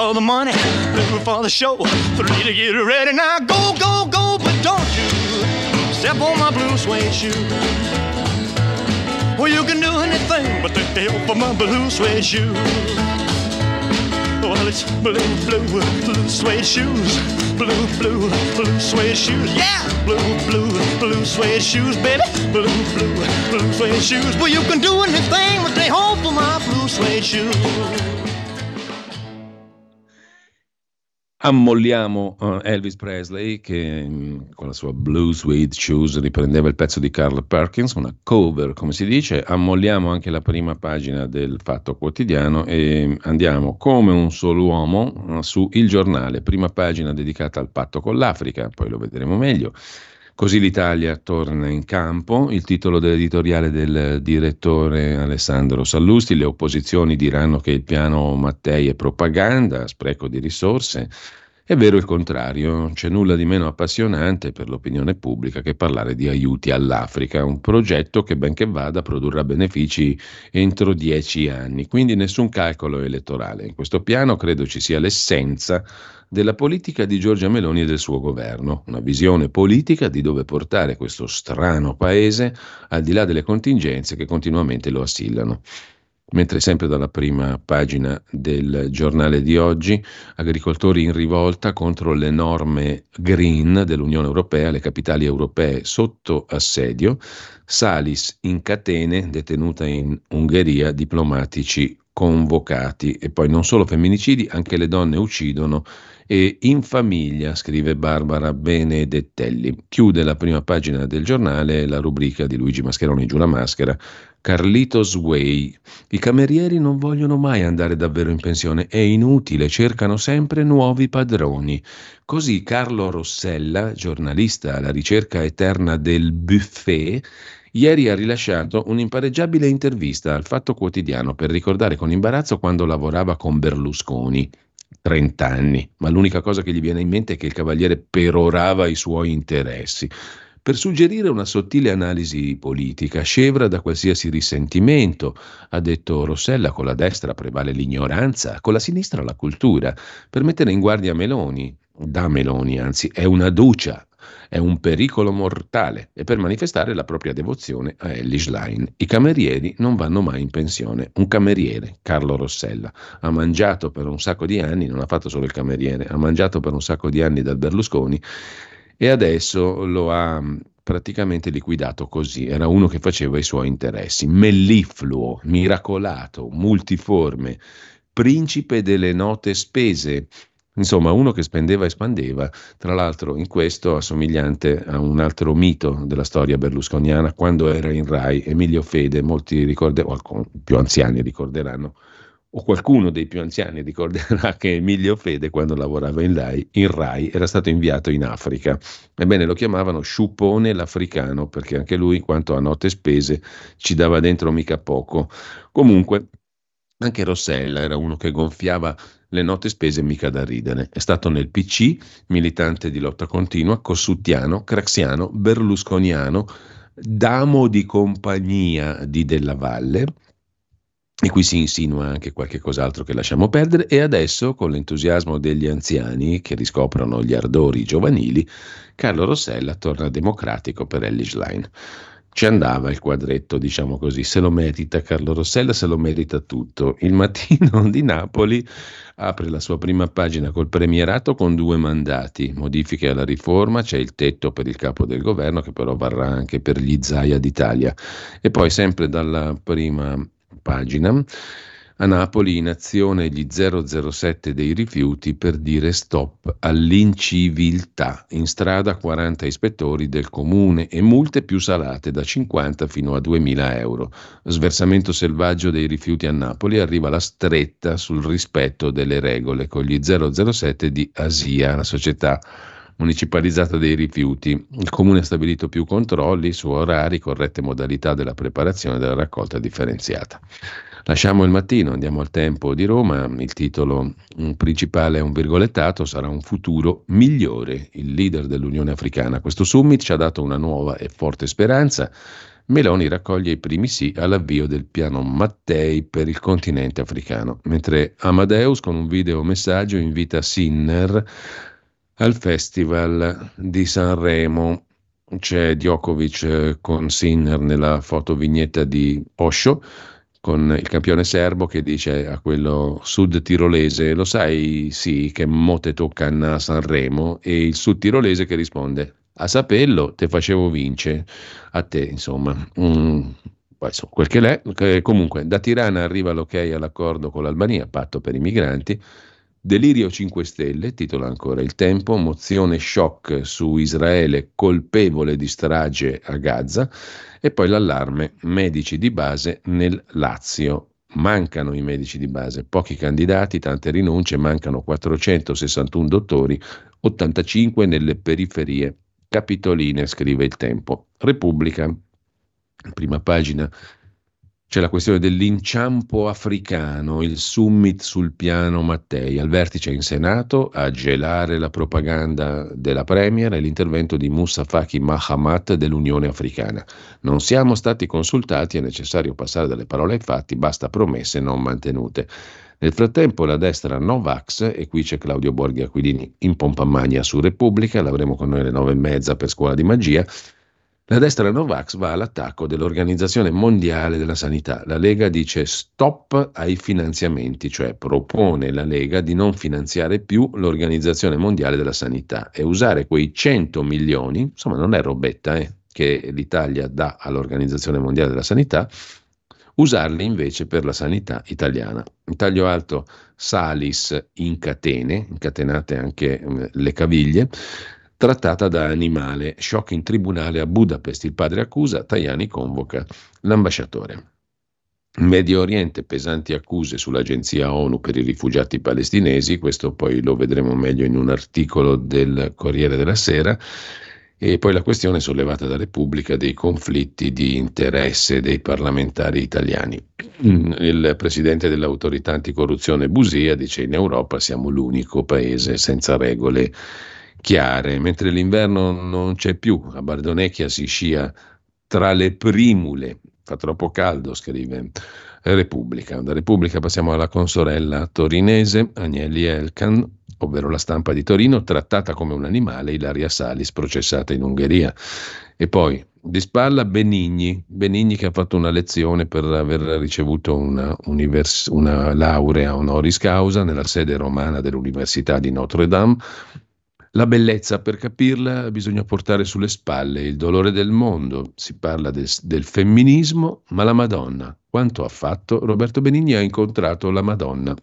For the money, two for the show, three to get ready. Now go, go, go, but don't you step on my blue suede shoe. Well, you can do anything but take help for my blue suede shoe. Well, it's blue, blue, blue suede shoes. Blue, blue, blue suede shoes. Yeah! Blue, blue, blue suede shoes, baby. Blue, blue, blue suede shoes. Well, you can do anything but stay home for my blue suede shoes. Ammolliamo uh, Elvis Presley che mm, con la sua Blue Suede Shoes riprendeva il pezzo di Carl Perkins, una cover come si dice, ammolliamo anche la prima pagina del Fatto Quotidiano e andiamo come un solo uomo uh, su Il Giornale, prima pagina dedicata al patto con l'Africa, poi lo vedremo meglio. Così l'Italia torna in campo, il titolo dell'editoriale del direttore Alessandro Sallusti, le opposizioni diranno che il piano Mattei è propaganda, spreco di risorse, È vero il contrario, c'è nulla di meno appassionante per l'opinione pubblica che parlare di aiuti all'Africa, un progetto che benché vada produrrà benefici entro dieci anni, quindi nessun calcolo elettorale. In questo piano credo ci sia l'essenza della politica di Giorgia Meloni e del suo governo, una visione politica di dove portare questo strano paese al di là delle contingenze che continuamente lo assillano. Mentre sempre dalla prima pagina del giornale di oggi, agricoltori in rivolta contro le norme green dell'Unione Europea, le capitali europee sotto assedio, Salis in catene, detenuta in Ungheria, diplomatici convocati e poi non solo femminicidi, anche le donne uccidono e in famiglia, scrive Barbara Benedettelli. Chiude la prima pagina del giornale la rubrica di Luigi Mascheroni giù la maschera, Carlitos Way. I camerieri non vogliono mai andare davvero in pensione, è inutile, cercano sempre nuovi padroni. Così Carlo Rossella, giornalista alla ricerca eterna del buffet, Ieri ha rilasciato un'impareggiabile intervista al Fatto Quotidiano per ricordare con imbarazzo quando lavorava con Berlusconi. 30 anni, ma l'unica cosa che gli viene in mente è che il cavaliere perorava i suoi interessi. Per suggerire una sottile analisi politica, scevra da qualsiasi risentimento, ha detto Rossella, con la destra prevale l'ignoranza, con la sinistra la cultura, per mettere in guardia Meloni, da Meloni anzi, è una ducia, è un pericolo mortale e per manifestare la propria devozione a Ellie Schlein. I camerieri non vanno mai in pensione. Un cameriere, Carlo Rossella, ha mangiato per un sacco di anni, non ha fatto solo il cameriere, ha mangiato per un sacco di anni dal Berlusconi e adesso lo ha praticamente liquidato così. Era uno che faceva i suoi interessi. Mellifluo, miracolato, multiforme, principe delle note spese Insomma, uno che spendeva e spandeva, tra l'altro in questo assomigliante a un altro mito della storia berlusconiana, quando era in Rai, Emilio Fede, molti ricorderanno, o più anziani ricorderanno, o qualcuno dei più anziani ricorderà che Emilio Fede, quando lavorava in Rai, in Rai, era stato inviato in Africa. Ebbene, lo chiamavano Sciupone l'Africano, perché anche lui, quanto a note spese, ci dava dentro mica poco. Comunque, anche Rossella era uno che gonfiava le note spese mica da ridere. È stato nel PC, militante di lotta continua, cossuttiano, craxiano, berlusconiano, damo di compagnia di Della Valle, e qui si insinua anche qualche cos'altro che lasciamo perdere, e adesso, con l'entusiasmo degli anziani che riscoprono gli ardori giovanili, Carlo Rossella torna democratico per Ellie Schlein. Ci andava il quadretto, diciamo così, se lo merita Carlo Rossella, se lo merita tutto. Il mattino di Napoli apre la sua prima pagina col premierato con due mandati, modifiche alla riforma, c'è il tetto per il capo del governo che però varrà anche per gli Zaia d'Italia. E poi sempre dalla prima pagina a Napoli in azione gli 007 dei rifiuti per dire stop all'inciviltà. In strada 40 ispettori del comune e multe più salate da 50 fino a 2.000 euro. Sversamento selvaggio dei rifiuti a Napoli arriva la stretta sul rispetto delle regole con gli 007 di Asia, la società municipalizzata dei rifiuti. Il comune ha stabilito più controlli su orari, corrette modalità della preparazione della raccolta differenziata. Lasciamo il mattino, andiamo al tempo di Roma, il titolo principale è un virgolettato, sarà un futuro migliore, il leader dell'Unione Africana. Questo summit ci ha dato una nuova e forte speranza. Meloni raccoglie i primi sì all'avvio del piano Mattei per il continente africano, mentre Amadeus con un video messaggio invita Sinner al Festival di Sanremo. C'è Djokovic con Sinner nella fotovignetta di Osho con il campione serbo che dice a quello sud tirolese, lo sai sì che mo te tocca a Sanremo? E il sud tirolese che risponde, a sapello te facevo vince, a te insomma. Mm, quel che l'è, comunque da Tirana arriva l'ok all'accordo con l'Albania, patto per i migranti, Delirio 5 Stelle, titola ancora il tempo, mozione shock su Israele colpevole di strage a Gaza e poi l'allarme medici di base nel Lazio. Mancano i medici di base, pochi candidati, tante rinunce, mancano 461 dottori, 85 nelle periferie capitoline, scrive il tempo. Repubblica, prima pagina c'è la questione dell'inciampo africano, il summit sul piano Mattei, al vertice in Senato a gelare la propaganda della Premier e l'intervento di Moussa Faki Mahamat dell'Unione Africana. Non siamo stati consultati, è necessario passare dalle parole ai fatti, basta promesse non mantenute. Nel frattempo la destra Novax, e qui c'è Claudio Borghi Aquilini in pompa magna su Repubblica, l'avremo con noi alle nove e mezza per scuola di magia, la destra Novax va all'attacco dell'Organizzazione Mondiale della Sanità. La Lega dice stop ai finanziamenti, cioè propone la Lega di non finanziare più l'Organizzazione Mondiale della Sanità e usare quei 100 milioni, insomma non è robetta, eh, che l'Italia dà all'Organizzazione Mondiale della Sanità, usarli invece per la sanità italiana. In taglio alto Salis in catene, incatenate anche eh, le caviglie, trattata da animale. Shock in tribunale a Budapest. Il padre accusa, Tajani convoca l'ambasciatore. Medio Oriente, pesanti accuse sull'agenzia ONU per i rifugiati palestinesi, questo poi lo vedremo meglio in un articolo del Corriere della Sera, e poi la questione sollevata da Repubblica dei conflitti di interesse dei parlamentari italiani. Il presidente dell'autorità anticorruzione Busia dice in Europa siamo l'unico paese senza regole chiare, mentre l'inverno non c'è più. A Bardonecchia si scia tra le primule, fa troppo caldo, scrive Repubblica. Da Repubblica passiamo alla consorella torinese Agnelli Elkan, ovvero la stampa di Torino, trattata come un animale, Ilaria Salis, processata in Ungheria. E poi di spalla Benigni, Benigni che ha fatto una lezione per aver ricevuto una, univers- una laurea honoris causa nella sede romana dell'Università di Notre Dame la bellezza, per capirla, bisogna portare sulle spalle il dolore del mondo. Si parla del, del femminismo, ma la Madonna. Quanto ha fatto? Roberto Benigni ha incontrato la Madonna.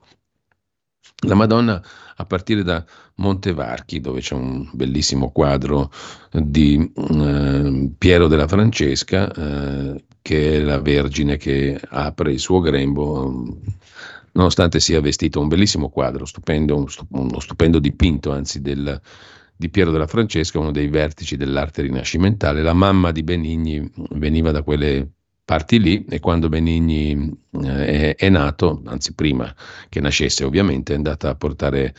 La Madonna a partire da Montevarchi, dove c'è un bellissimo quadro di eh, Piero della Francesca, eh, che è la Vergine che apre il suo grembo nonostante sia vestito un bellissimo quadro, stupendo, uno stupendo dipinto, anzi del, di Piero della Francesca, uno dei vertici dell'arte rinascimentale. La mamma di Benigni veniva da quelle parti lì e quando Benigni eh, è, è, nato, anzi prima che nascesse ovviamente, è andata a portare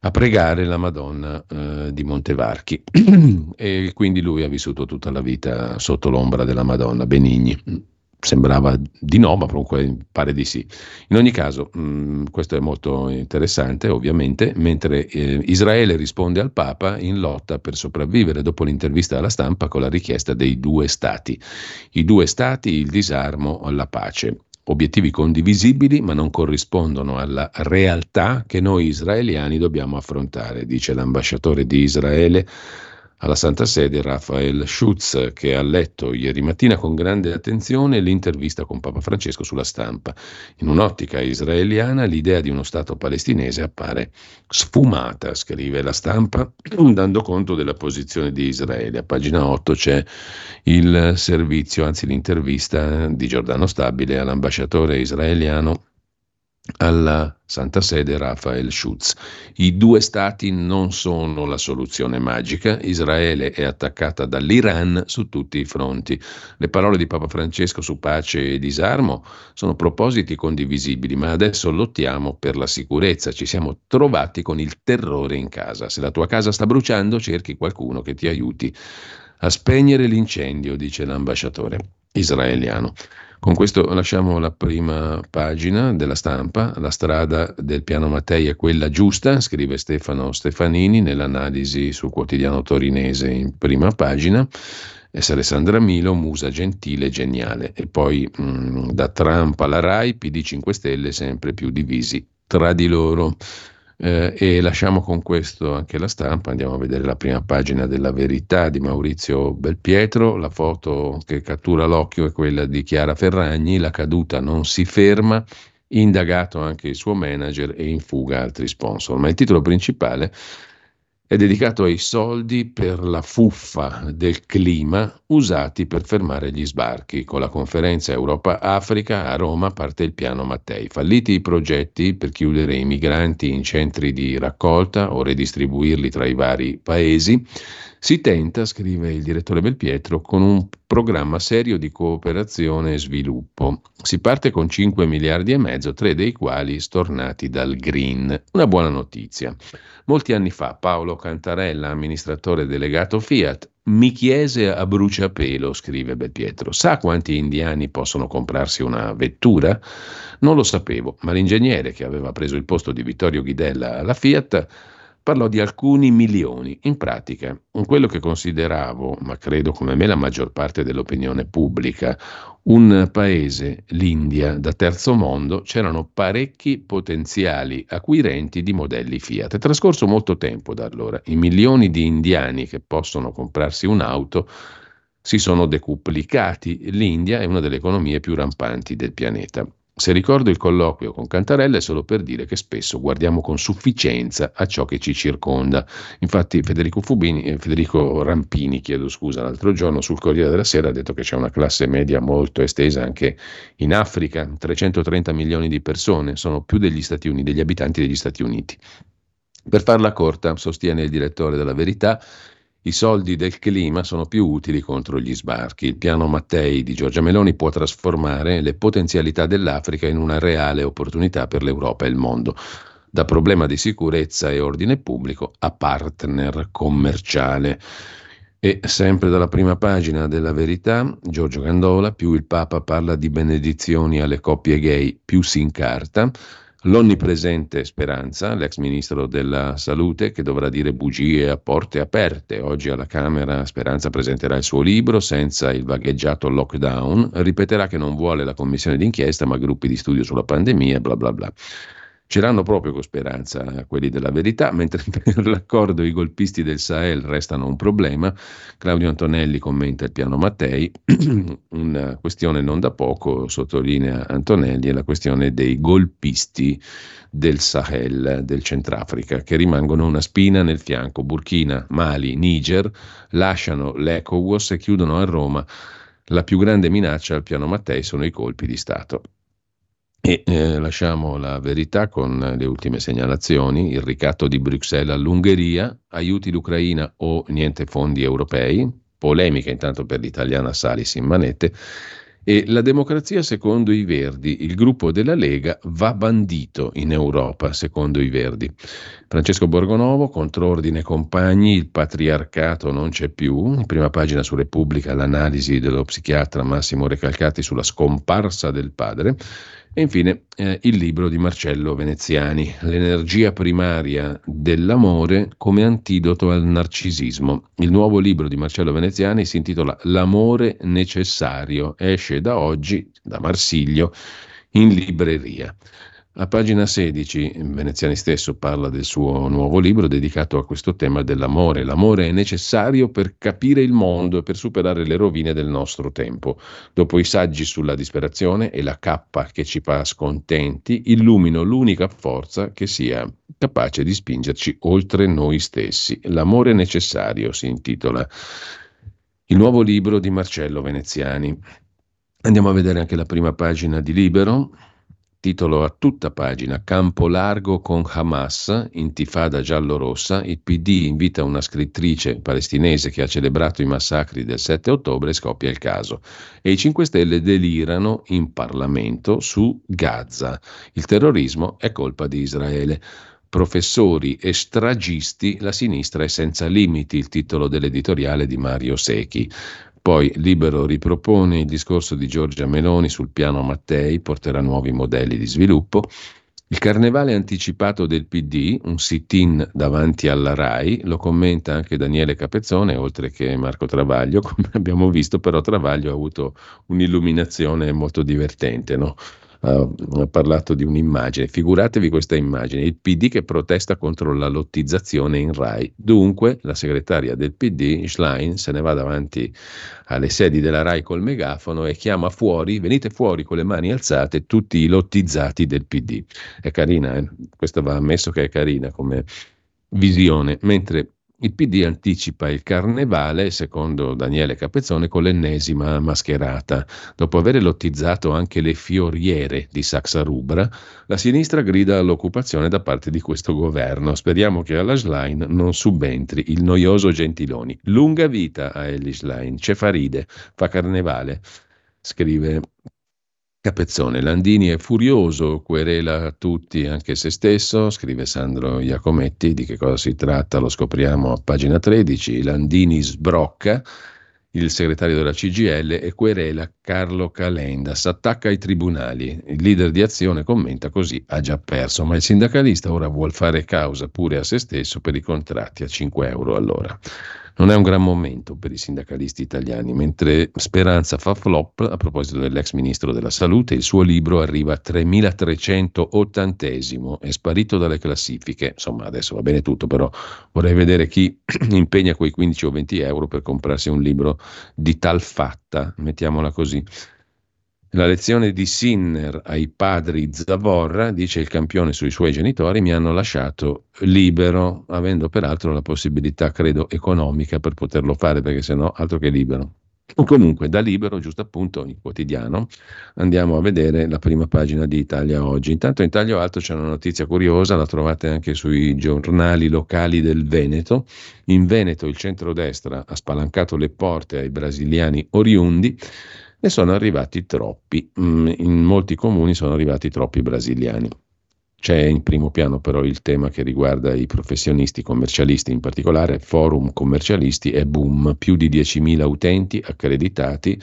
a pregare la Madonna eh, di Montevarchi e quindi lui ha vissuto tutta la vita sotto l'ombra della Madonna, Benigni sembrava di no, ma comunque pare di sì. In ogni caso, mh, mm, questo è molto interessante, ovviamente, mentre eh, Israele risponde al Papa in lotta per sopravvivere dopo l'intervista alla stampa con la richiesta dei due stati. I due stati, il disarmo la pace. Obiettivi condivisibili ma non corrispondono alla realtà che noi israeliani dobbiamo affrontare, dice l'ambasciatore di Israele alla Santa Sede Rafael Schutz, che ha letto ieri mattina con grande attenzione l'intervista con Papa Francesco sulla stampa. In un'ottica israeliana l'idea di uno Stato palestinese appare sfumata, scrive la stampa, dando conto della posizione di Israele. A pagina 8 c'è il servizio, anzi l'intervista di Giordano Stabile all'ambasciatore israeliano alla Santa Sede Rafael Schutz. I due stati non sono la soluzione magica, Israele è attaccata dall'Iran su tutti i fronti. Le parole di Papa Francesco su pace e disarmo sono propositi condivisibili, ma adesso lottiamo per la sicurezza, ci siamo trovati con il terrore in casa. Se la tua casa sta bruciando, cerchi qualcuno che ti aiuti a spegnere l'incendio, dice l'ambasciatore israeliano. Con questo lasciamo la prima pagina della stampa, la strada del piano Mattei è quella giusta, scrive Stefano Stefanini nell'analisi sul quotidiano torinese in prima pagina. S. Alessandra Milo, musa gentile, geniale. E poi mh, mm, da Trump alla RAI, PD 5 Stelle sempre più divisi tra di loro. Eh, e lasciamo con questo anche la stampa, andiamo a vedere la prima pagina della verità di Maurizio Belpietro, la foto che cattura l'occhio è quella di Chiara Ferragni, la caduta non si ferma, indagato anche il suo manager e in fuga altri sponsor, ma il titolo principale è dedicato ai soldi per la fuffa del clima usati per fermare gli sbarchi. Con la conferenza Europa-Africa a Roma parte il piano Mattei. Falliti i progetti per chiudere i migranti in centri di raccolta o redistribuirli tra i vari paesi, Si tenta, scrive il direttore Belpietro, con un programma serio di cooperazione e sviluppo. Si parte con 5 miliardi e mezzo, tre dei quali stornati dal Green. Una buona notizia. Molti anni fa Paolo Cantarella, amministratore delegato Fiat, mi chiese a bruciapelo, scrive Belpietro, sa quanti indiani possono comprarsi una vettura? Non lo sapevo, ma l'ingegnere che aveva preso il posto di Vittorio Ghidella alla Fiat parlò di alcuni milioni. In pratica, quello che consideravo, ma credo come me la maggior parte dell'opinione pubblica, un paese, l'India, da terzo mondo, c'erano parecchi potenziali acquirenti di modelli Fiat. È trascorso molto tempo da allora. I milioni di indiani che possono comprarsi un'auto si sono decuplicati. L'India è una delle economie più rampanti del pianeta. Se ricordo il colloquio con Cantarella è solo per dire che spesso guardiamo con sufficienza a ciò che ci circonda. Infatti Federico, Fubini, eh, Federico Rampini, chiedo scusa, l'altro giorno sul Corriere della Sera ha detto che c'è una classe media molto estesa anche in Africa, 330 milioni di persone, sono più degli Uniti, degli abitanti degli Stati Uniti. Per farla corta, sostiene il direttore della Verità, i soldi del clima sono più utili contro gli sbarchi. Il piano Mattei di Giorgia Meloni può trasformare le potenzialità dell'Africa in una reale opportunità per l'Europa e il mondo, da problema di sicurezza e ordine pubblico a partner commerciale. E sempre dalla prima pagina della verità, Giorgio Gandola, più il Papa parla di benedizioni alle coppie gay, più si incarta. L'onnipresente Speranza, l'ex ministro della Salute, che dovrà dire bugie a porte aperte. Oggi alla Camera Speranza presenterà il suo libro senza il vagheggiato lockdown, ripeterà che non vuole la commissione d'inchiesta ma gruppi di studio sulla pandemia, bla bla bla. Ce l'hanno proprio con speranza quelli della verità, mentre per l'accordo i golpisti del Sahel restano un problema. Claudio Antonelli commenta il piano Mattei, una questione non da poco, sottolinea Antonelli, è la questione dei golpisti del Sahel, del Centrafrica, che rimangono una spina nel fianco. Burkina, Mali, Niger lasciano l'ECOWAS e chiudono a Roma. La più grande minaccia al piano Mattei sono i colpi di Stato. E eh, lasciamo la verità con le ultime segnalazioni, il ricatto di Bruxelles all'Ungheria, aiuti l'Ucraina o niente fondi europei, polemica intanto per l'italiana Salis in manette, e la democrazia secondo i Verdi, il gruppo della Lega va bandito in Europa secondo i Verdi. Francesco Borgonovo, controordine compagni, il patriarcato non c'è più, in prima pagina su Repubblica l'analisi dello psichiatra Massimo Recalcati sulla scomparsa del padre, e infine eh, il libro di Marcello Veneziani, L'energia primaria dell'amore come antidoto al narcisismo. Il nuovo libro di Marcello Veneziani si intitola L'amore necessario, esce da oggi, da Marsiglio, in libreria. A pagina 16 Veneziani stesso parla del suo nuovo libro dedicato a questo tema dell'amore. L'amore è necessario per capire il mondo e per superare le rovine del nostro tempo. Dopo i saggi sulla disperazione e la cappa che ci fa scontenti, illumino l'unica forza che sia capace di spingerci oltre noi stessi. L'amore necessario si intitola il nuovo libro di Marcello Veneziani. Andiamo a vedere anche la prima pagina di Libero titolo a tutta pagina Campo largo con Hamas, intifada giallo-rossa, il PD invita una scrittrice palestinese che ha celebrato i massacri del 7 ottobre, scoppia il caso, e i 5 Stelle delirano in Parlamento su Gaza. Il terrorismo è colpa di Israele professori e stragisti, la sinistra è senza limiti, il titolo dell'editoriale di Mario Secchi. Poi Libero ripropone il discorso di Giorgia Meloni sul piano Mattei, porterà nuovi modelli di sviluppo. Il carnevale anticipato del PD, un sit-in davanti alla RAI, lo commenta anche Daniele Capezzone, oltre che Marco Travaglio, come abbiamo visto, però Travaglio ha avuto un'illuminazione molto divertente, no? Ha parlato di un'immagine. Figuratevi questa immagine, il PD che protesta contro la lottizzazione in RAI. Dunque la segretaria del PD, Schlein, se ne va davanti alle sedi della RAI col megafono e chiama fuori, venite fuori con le mani alzate tutti i lottizzati del PD. È carina, eh? questa va ammesso che è carina come visione, mentre Il PD anticipa il carnevale, secondo Daniele Capezzone, con l'ennesima mascherata. Dopo aver lottizzato anche le fioriere di Saxa Rubra, la sinistra grida all'occupazione da parte di questo governo. Speriamo che alla Schlein non subentri il noioso Gentiloni. Lunga vita a Ellie Schlein, c'è faride, fa carnevale, scrive Capezzone, Landini è furioso, querela tutti, anche se stesso, scrive Sandro Iacometti, di che cosa si tratta lo scopriamo a pagina 13, Landini sbrocca il segretario della CGL e querela Carlo Calenda, s'attacca ai tribunali, il leader di azione commenta così, ha già perso, ma il sindacalista ora vuole fare causa pure a se stesso per i contratti a 5 euro all'ora. Non è un gran momento per i sindacalisti italiani, mentre Speranza fa flop a proposito dell'ex ministro della Salute, il suo libro arriva a 3380, è sparito dalle classifiche. Insomma, adesso va bene tutto, però vorrei vedere chi impegna quei 15 o 20 euro per comprarsi un libro di tal fatta, mettiamola così. La lezione di Sinner ai padri Zavorra, dice il campione sui suoi genitori, mi hanno lasciato libero, avendo peraltro la possibilità, credo, economica per poterlo fare, perché se no altro che libero. Comunque, da libero, giusto appunto, in quotidiano, andiamo a vedere la prima pagina di Italia Oggi. Intanto in taglio alto c'è una notizia curiosa, la trovate anche sui giornali locali del Veneto. In Veneto il centrodestra ha spalancato le porte ai brasiliani oriundi ne sono arrivati troppi. Mm, in molti comuni sono arrivati troppi brasiliani. C'è in primo piano però il tema che riguarda i professionisti commercialisti, in particolare forum commercialisti e boom, più di 10.000 utenti accreditati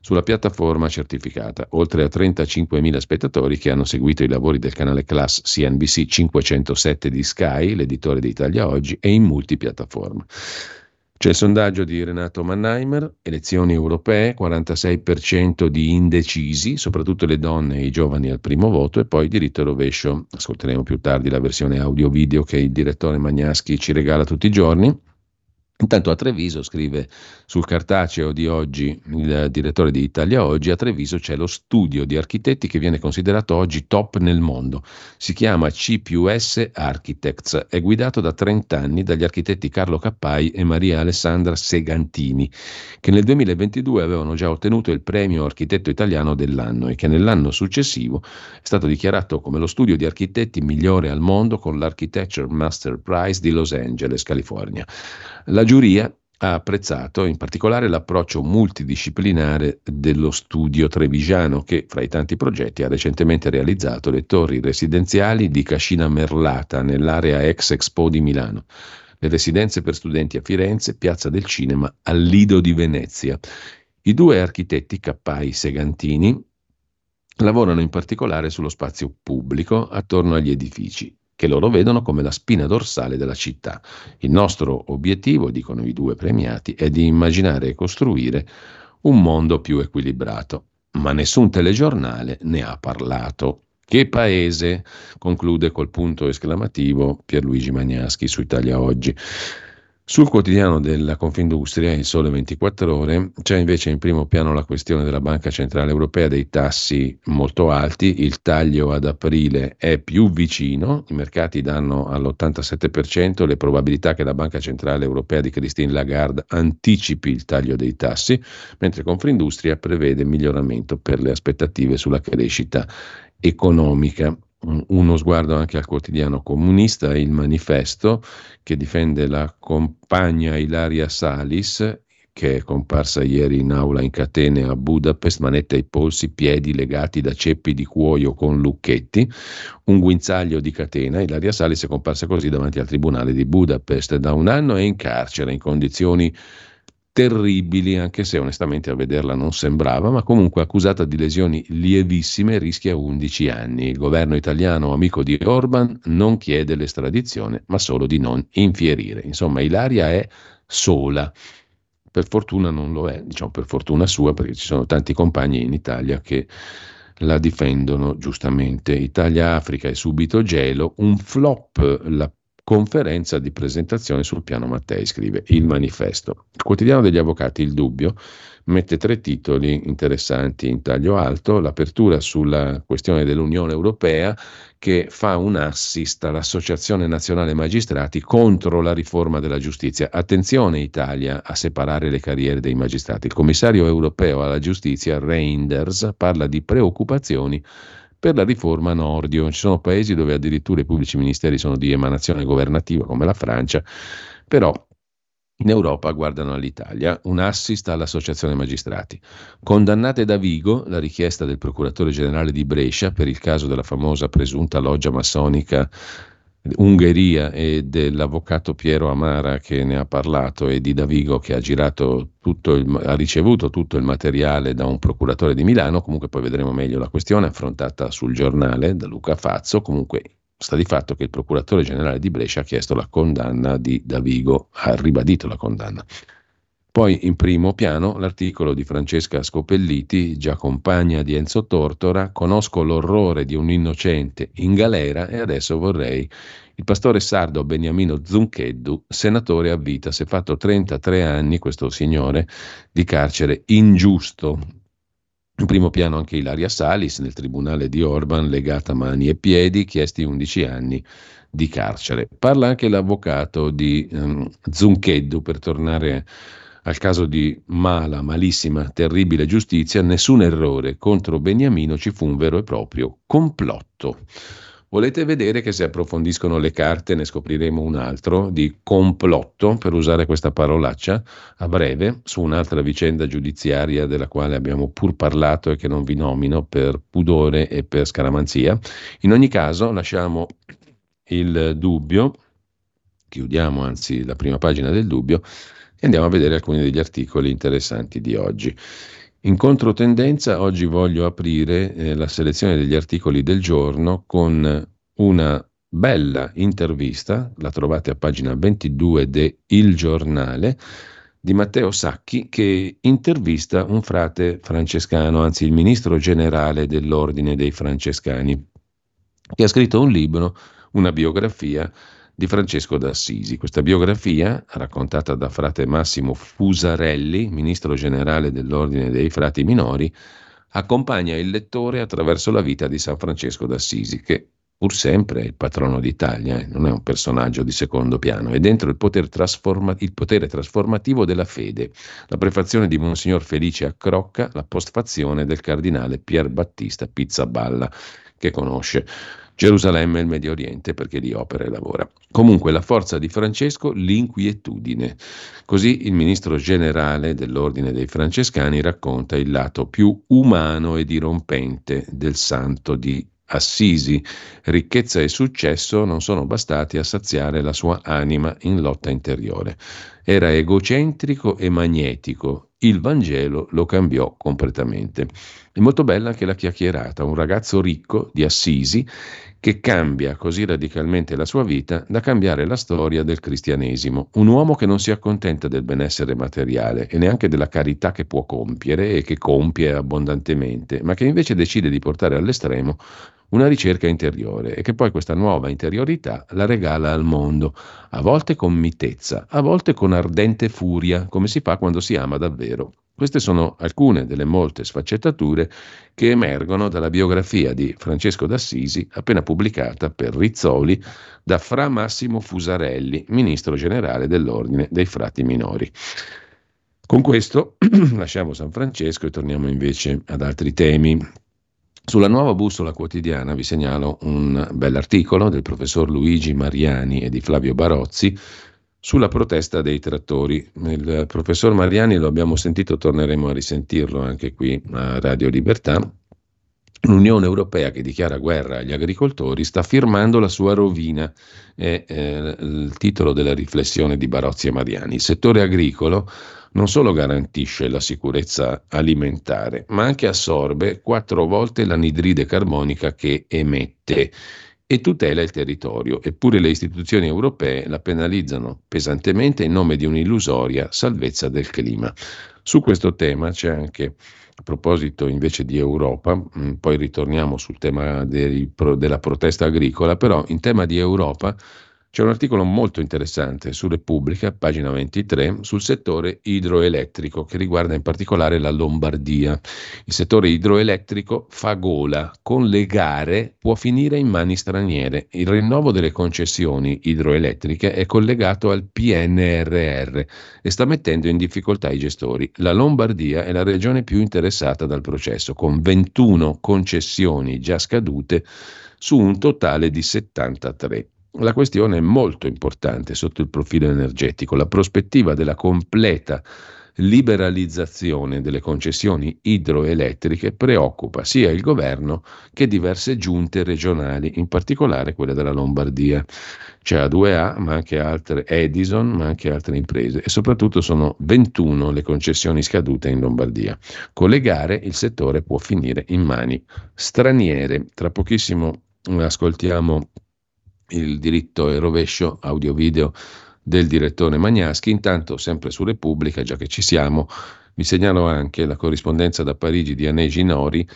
sulla piattaforma certificata, oltre a 35.000 spettatori che hanno seguito i lavori del canale Class CNBC 507 di Sky, l'editore di Italia Oggi, e in multipiattaforma. C'è il sondaggio di Renato Mannheimer, elezioni europee, 46% di indecisi, soprattutto le donne e i giovani al primo voto, e poi diritto e rovescio. Ascolteremo più tardi la versione audio-video che il direttore Magnaschi ci regala tutti i giorni. Intanto a Treviso, scrive sul cartaceo di oggi il direttore di Italia Oggi, a Treviso c'è lo studio di architetti che viene considerato oggi top nel mondo. Si chiama C Architects, è guidato da 30 anni dagli architetti Carlo Cappai e Maria Alessandra Segantini, che nel 2022 avevano già ottenuto il premio architetto italiano dell'anno e che nell'anno successivo è stato dichiarato come lo studio di architetti migliore al mondo con l'Architecture Master Prize di Los Angeles, California. La giuria ha apprezzato in particolare l'approccio multidisciplinare dello studio trevigiano che, fra i tanti progetti, ha recentemente realizzato le torri residenziali di Cascina Merlata nell'area ex Expo di Milano, le residenze per studenti a Firenze, Piazza del Cinema, al Lido di Venezia. I due architetti Cappai Segantini lavorano in particolare sullo spazio pubblico attorno agli edifici che loro vedono come la spina dorsale della città. Il nostro obiettivo, dicono i due premiati, è di immaginare e costruire un mondo più equilibrato. Ma nessun telegiornale ne ha parlato. Che paese? conclude col punto esclamativo Pierluigi Magnaschi su Italia Oggi. Sul quotidiano della Confindustria, il Sole 24 Ore, c'è invece in primo piano la questione della Banca Centrale Europea dei tassi molto alti, il taglio ad aprile è più vicino, i mercati danno all'87% le probabilità che la Banca Centrale Europea di Christine Lagarde anticipi il taglio dei tassi, mentre Confindustria prevede miglioramento per le aspettative sulla crescita economica uno sguardo anche al quotidiano comunista, il manifesto che difende la compagna Ilaria Salis, che è comparsa ieri in aula in catene a Budapest, manette ai polsi, piedi legati da ceppi di cuoio con lucchetti, un guinzaglio di catena. Ilaria Salis è comparsa così davanti al tribunale di Budapest. Da un anno è in carcere in condizioni terribili, anche se onestamente a vederla non sembrava, ma comunque accusata di lesioni lievissime rischia 11 anni. Il governo italiano, amico di Orban, non chiede l'estradizione, ma solo di non infierire. Insomma, Ilaria è sola. Per fortuna non lo è, diciamo per fortuna sua, perché ci sono tanti compagni in Italia che la difendono giustamente. Italia-Africa è subito gelo, un flop la conferenza di presentazione sul piano Mattei, scrive il manifesto. Il quotidiano degli avvocati, il dubbio, mette tre titoli interessanti in taglio alto, l'apertura sulla questione dell'Unione Europea che fa un assist all'Associazione Nazionale Magistrati contro la riforma della giustizia. Attenzione Italia a separare le carriere dei magistrati. Il commissario europeo alla giustizia, Reinders, parla di preoccupazioni per la riforma Nordio. Ci sono paesi dove addirittura i pubblici ministeri sono di emanazione governativa, come la Francia, però in Europa guardano all'Italia, un assist all'Associazione Magistrati. Condannate da Vigo la richiesta del procuratore generale di Brescia per il caso della famosa presunta loggia massonica Ungheria e dell'avvocato Piero Amara che ne ha parlato e di Davigo che ha, il, ha ricevuto tutto il materiale da un procuratore di Milano, comunque poi vedremo meglio la questione affrontata sul giornale da Luca Fazzo, comunque sta di fatto che il procuratore generale di Brescia ha chiesto la condanna di Davigo, ha ribadito la condanna. Poi in primo piano l'articolo di Francesca Scopelliti, già compagna di Enzo Tortora, conosco l'orrore di un innocente in galera e adesso vorrei il pastore sardo Beniamino Zuncheddu, senatore a vita, si è fatto 33 anni questo signore di carcere ingiusto. In primo piano anche Ilaria Salis nel tribunale di Orban, legata mani e piedi, chiesti 11 anni di carcere. Parla anche l'avvocato di um, Zuncheddu per tornare al caso di mala, malissima, terribile giustizia, nessun errore contro Beniamino ci fu un vero e proprio complotto. Volete vedere che se approfondiscono le carte ne scopriremo un altro di complotto, per usare questa parolaccia, a breve, su un'altra vicenda giudiziaria della quale abbiamo pur parlato e che non vi nomino per pudore e per scaramanzia. In ogni caso lasciamo il dubbio, chiudiamo anzi la prima pagina del dubbio, andiamo a vedere alcuni degli articoli interessanti di oggi. In controtendenza, oggi voglio aprire eh, la selezione degli articoli del giorno con una bella intervista, la trovate a pagina 22 de Il Giornale, di Matteo Sacchi che intervista un frate francescano, anzi il ministro generale dell'ordine dei francescani, che ha scritto un libro, una biografia di Francesco d'Assisi. Questa biografia, raccontata da frate Massimo Fusarelli, ministro generale dell'Ordine dei Frati Minori, accompagna il lettore attraverso la vita di San Francesco d'Assisi, che pur sempre è il patrono d'Italia, eh, non è un personaggio di secondo piano, è dentro il potere, trasforma- il potere trasformativo della fede, la prefazione di Monsignor Felice Accrocca, la postfazione del cardinale Pier Battista Pizzaballa, che conosce. Gerusalemme e il Medio Oriente perché lì opera e lavora. Comunque la forza di Francesco, l'inquietudine. Così il ministro generale dell'Ordine dei Francescani racconta il lato più umano e dirompente del santo di Assisi. Ricchezza e successo non sono bastati a saziare la sua anima in lotta interiore. Era egocentrico e magnetico. Il Vangelo lo cambiò completamente. È molto bella anche la chiacchierata, un ragazzo ricco di Assisi che cambia così radicalmente la sua vita da cambiare la storia del cristianesimo. Un uomo che non si accontenta del benessere materiale e neanche della carità che può compiere e che compie abbondantemente, ma che invece decide di portare all'estremo una ricerca interiore e che poi questa nuova interiorità la regala al mondo, a volte con mitezza, a volte con ardente furia, come si fa quando si ama davvero. Queste sono alcune delle molte sfaccettature che emergono dalla biografia di Francesco d'Assisi appena pubblicata per Rizzoli da Fra Massimo Fusarelli, ministro generale dell'Ordine dei Frati Minori. Con questo lasciamo San Francesco e torniamo invece ad altri temi. Sulla nuova bussola quotidiana vi segnalo un bell'articolo del professor Luigi Mariani e di Flavio Barozzi sulla protesta dei trattori. Il professor Mariani lo abbiamo sentito, torneremo a risentirlo anche qui a Radio Libertà. L'Unione Europea che dichiara guerra agli agricoltori sta firmando la sua rovina, è eh, il titolo della riflessione di Barozzi e Mariani. Il settore agricolo non solo garantisce la sicurezza alimentare, ma anche assorbe quattro volte l'anidride carbonica che emette e tutela il territorio, eppure le istituzioni europee la penalizzano pesantemente in nome di un'illusoria salvezza del clima. Su questo tema c'è anche, a proposito invece di Europa, mm, poi ritorniamo sul tema dei, della protesta agricola, però in tema di Europa C'è un articolo molto interessante su Repubblica, pagina 23, sul settore idroelettrico che riguarda in particolare la Lombardia. Il settore idroelettrico fa gola, con le gare può finire in mani straniere. Il rinnovo delle concessioni idroelettriche è collegato al PNRR e sta mettendo in difficoltà i gestori. La Lombardia è la regione più interessata dal processo, con 21 concessioni già scadute su un totale di 73. La questione è molto importante sotto il profilo energetico. La prospettiva della completa liberalizzazione delle concessioni idroelettriche preoccupa sia il governo che diverse giunte regionali, in particolare quella della Lombardia. C'è A2A, ma anche altre Edison, ma anche altre imprese e soprattutto sono 21 le concessioni scadute in Lombardia. Con le gare il settore può finire in mani straniere. Tra pochissimo ascoltiamo il diritto e rovescio audio-video del direttore Magnaschi. Intanto, sempre su Repubblica, già che ci siamo, vi segnalo anche la corrispondenza da Parigi di Anne Ginori,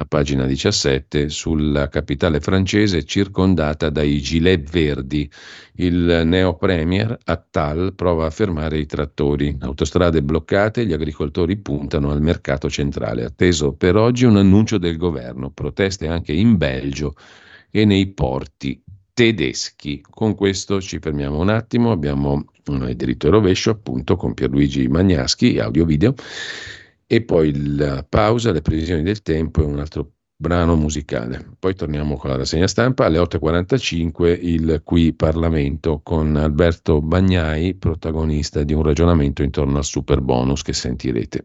a pagina 17, sulla capitale francese circondata dai gilet verdi. Il neo premier Attal prova a fermare i trattori. Autostrade bloccate, gli agricoltori puntano al mercato centrale. Atteso per oggi un annuncio del governo. Proteste anche in Belgio e nei porti tedeschi. Con questo ci fermiamo un attimo, abbiamo il diritto e rovescio appunto con Pierluigi Magnaschi, audio video, e poi la pausa, le previsioni del tempo e un altro brano musicale. Poi torniamo con la rassegna stampa alle 8.45 il Qui Parlamento con Alberto Bagnai, protagonista di un ragionamento intorno al super bonus che sentirete.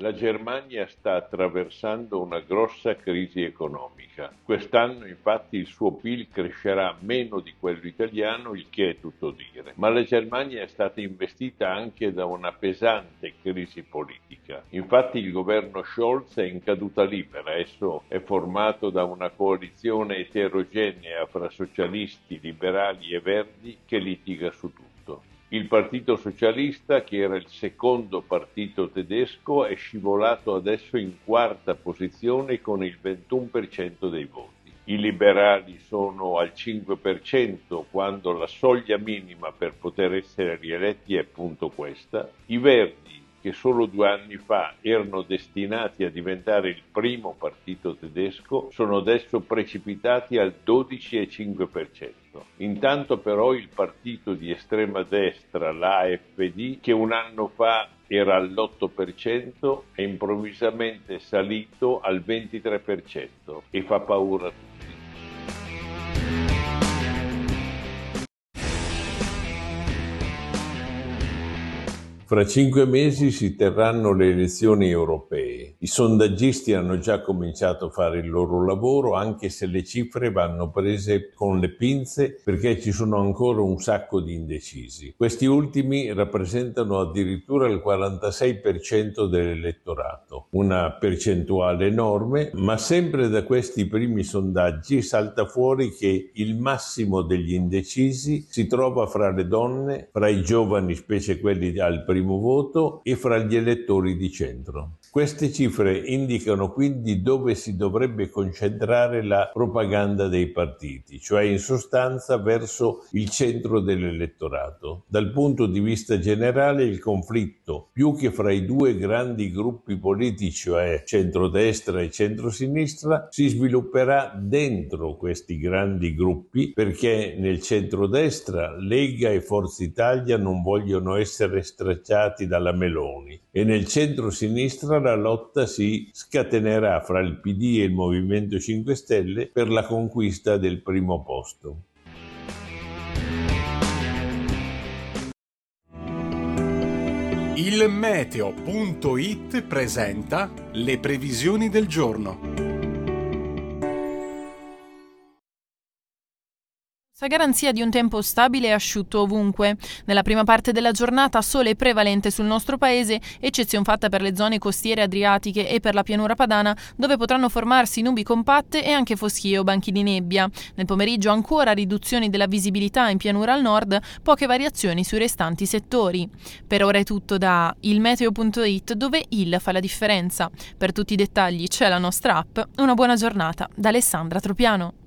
La Germania sta attraversando una grossa crisi economica. Quest'anno infatti il suo PIL crescerà meno di quello italiano, il che è tutto dire. Ma la Germania è stata investita anche da una pesante crisi politica. Infatti il governo Scholz è in caduta libera, esso è formato da una coalizione eterogenea fra socialisti, liberali e verdi che litiga su tutto. Il Partito Socialista, che era il secondo partito tedesco, è scivolato adesso in quarta posizione con il 21% dei voti. I liberali sono al 5% quando la soglia minima per poter essere rieletti è appunto questa. I Verdi, che solo due anni fa erano destinati a diventare il primo partito tedesco, sono adesso precipitati al 12,5%. Intanto però il partito di estrema destra, l'AFD, che un anno fa era all'8%, è improvvisamente salito al 23% e fa paura a tutti. Fra cinque mesi si terranno le elezioni europee. I sondaggisti hanno già cominciato a fare il loro lavoro, anche se le cifre vanno prese con le pinze perché ci sono ancora un sacco di indecisi. Questi ultimi rappresentano addirittura il 46% dell'elettorato, una percentuale enorme, ma sempre da questi primi sondaggi salta fuori che il massimo degli indecisi si trova fra le donne, fra i giovani, specie quelli al primo primo voto e fra gli elettori di centro. Queste cifre indicano quindi dove si dovrebbe concentrare la propaganda dei partiti, cioè in sostanza verso il centro dell'elettorato. Dal punto di vista generale il conflitto, più che fra i due grandi gruppi politici, cioè centrodestra e centrosinistra, si svilupperà dentro questi grandi gruppi perché nel centrodestra Lega e Forza Italia non vogliono essere stracciati dalla Meloni e nel centro-sinistra la lotta si scatenerà fra il PD e il Movimento 5 Stelle per la conquista del primo posto. Il meteo.it presenta le previsioni del giorno. A garanzia di un tempo stabile e asciutto ovunque. Nella prima parte della giornata sole prevalente sul nostro paese, eccezione fatta per le zone costiere adriatiche e per la pianura padana, dove potranno formarsi nubi compatte e anche foschie o banchi di nebbia. Nel pomeriggio ancora riduzioni della visibilità in pianura al nord, poche variazioni sui restanti settori. Per ora è tutto da ilmeteo.it dove il fa la differenza. Per tutti i dettagli c'è la nostra app. Una buona giornata da Alessandra Tropiano.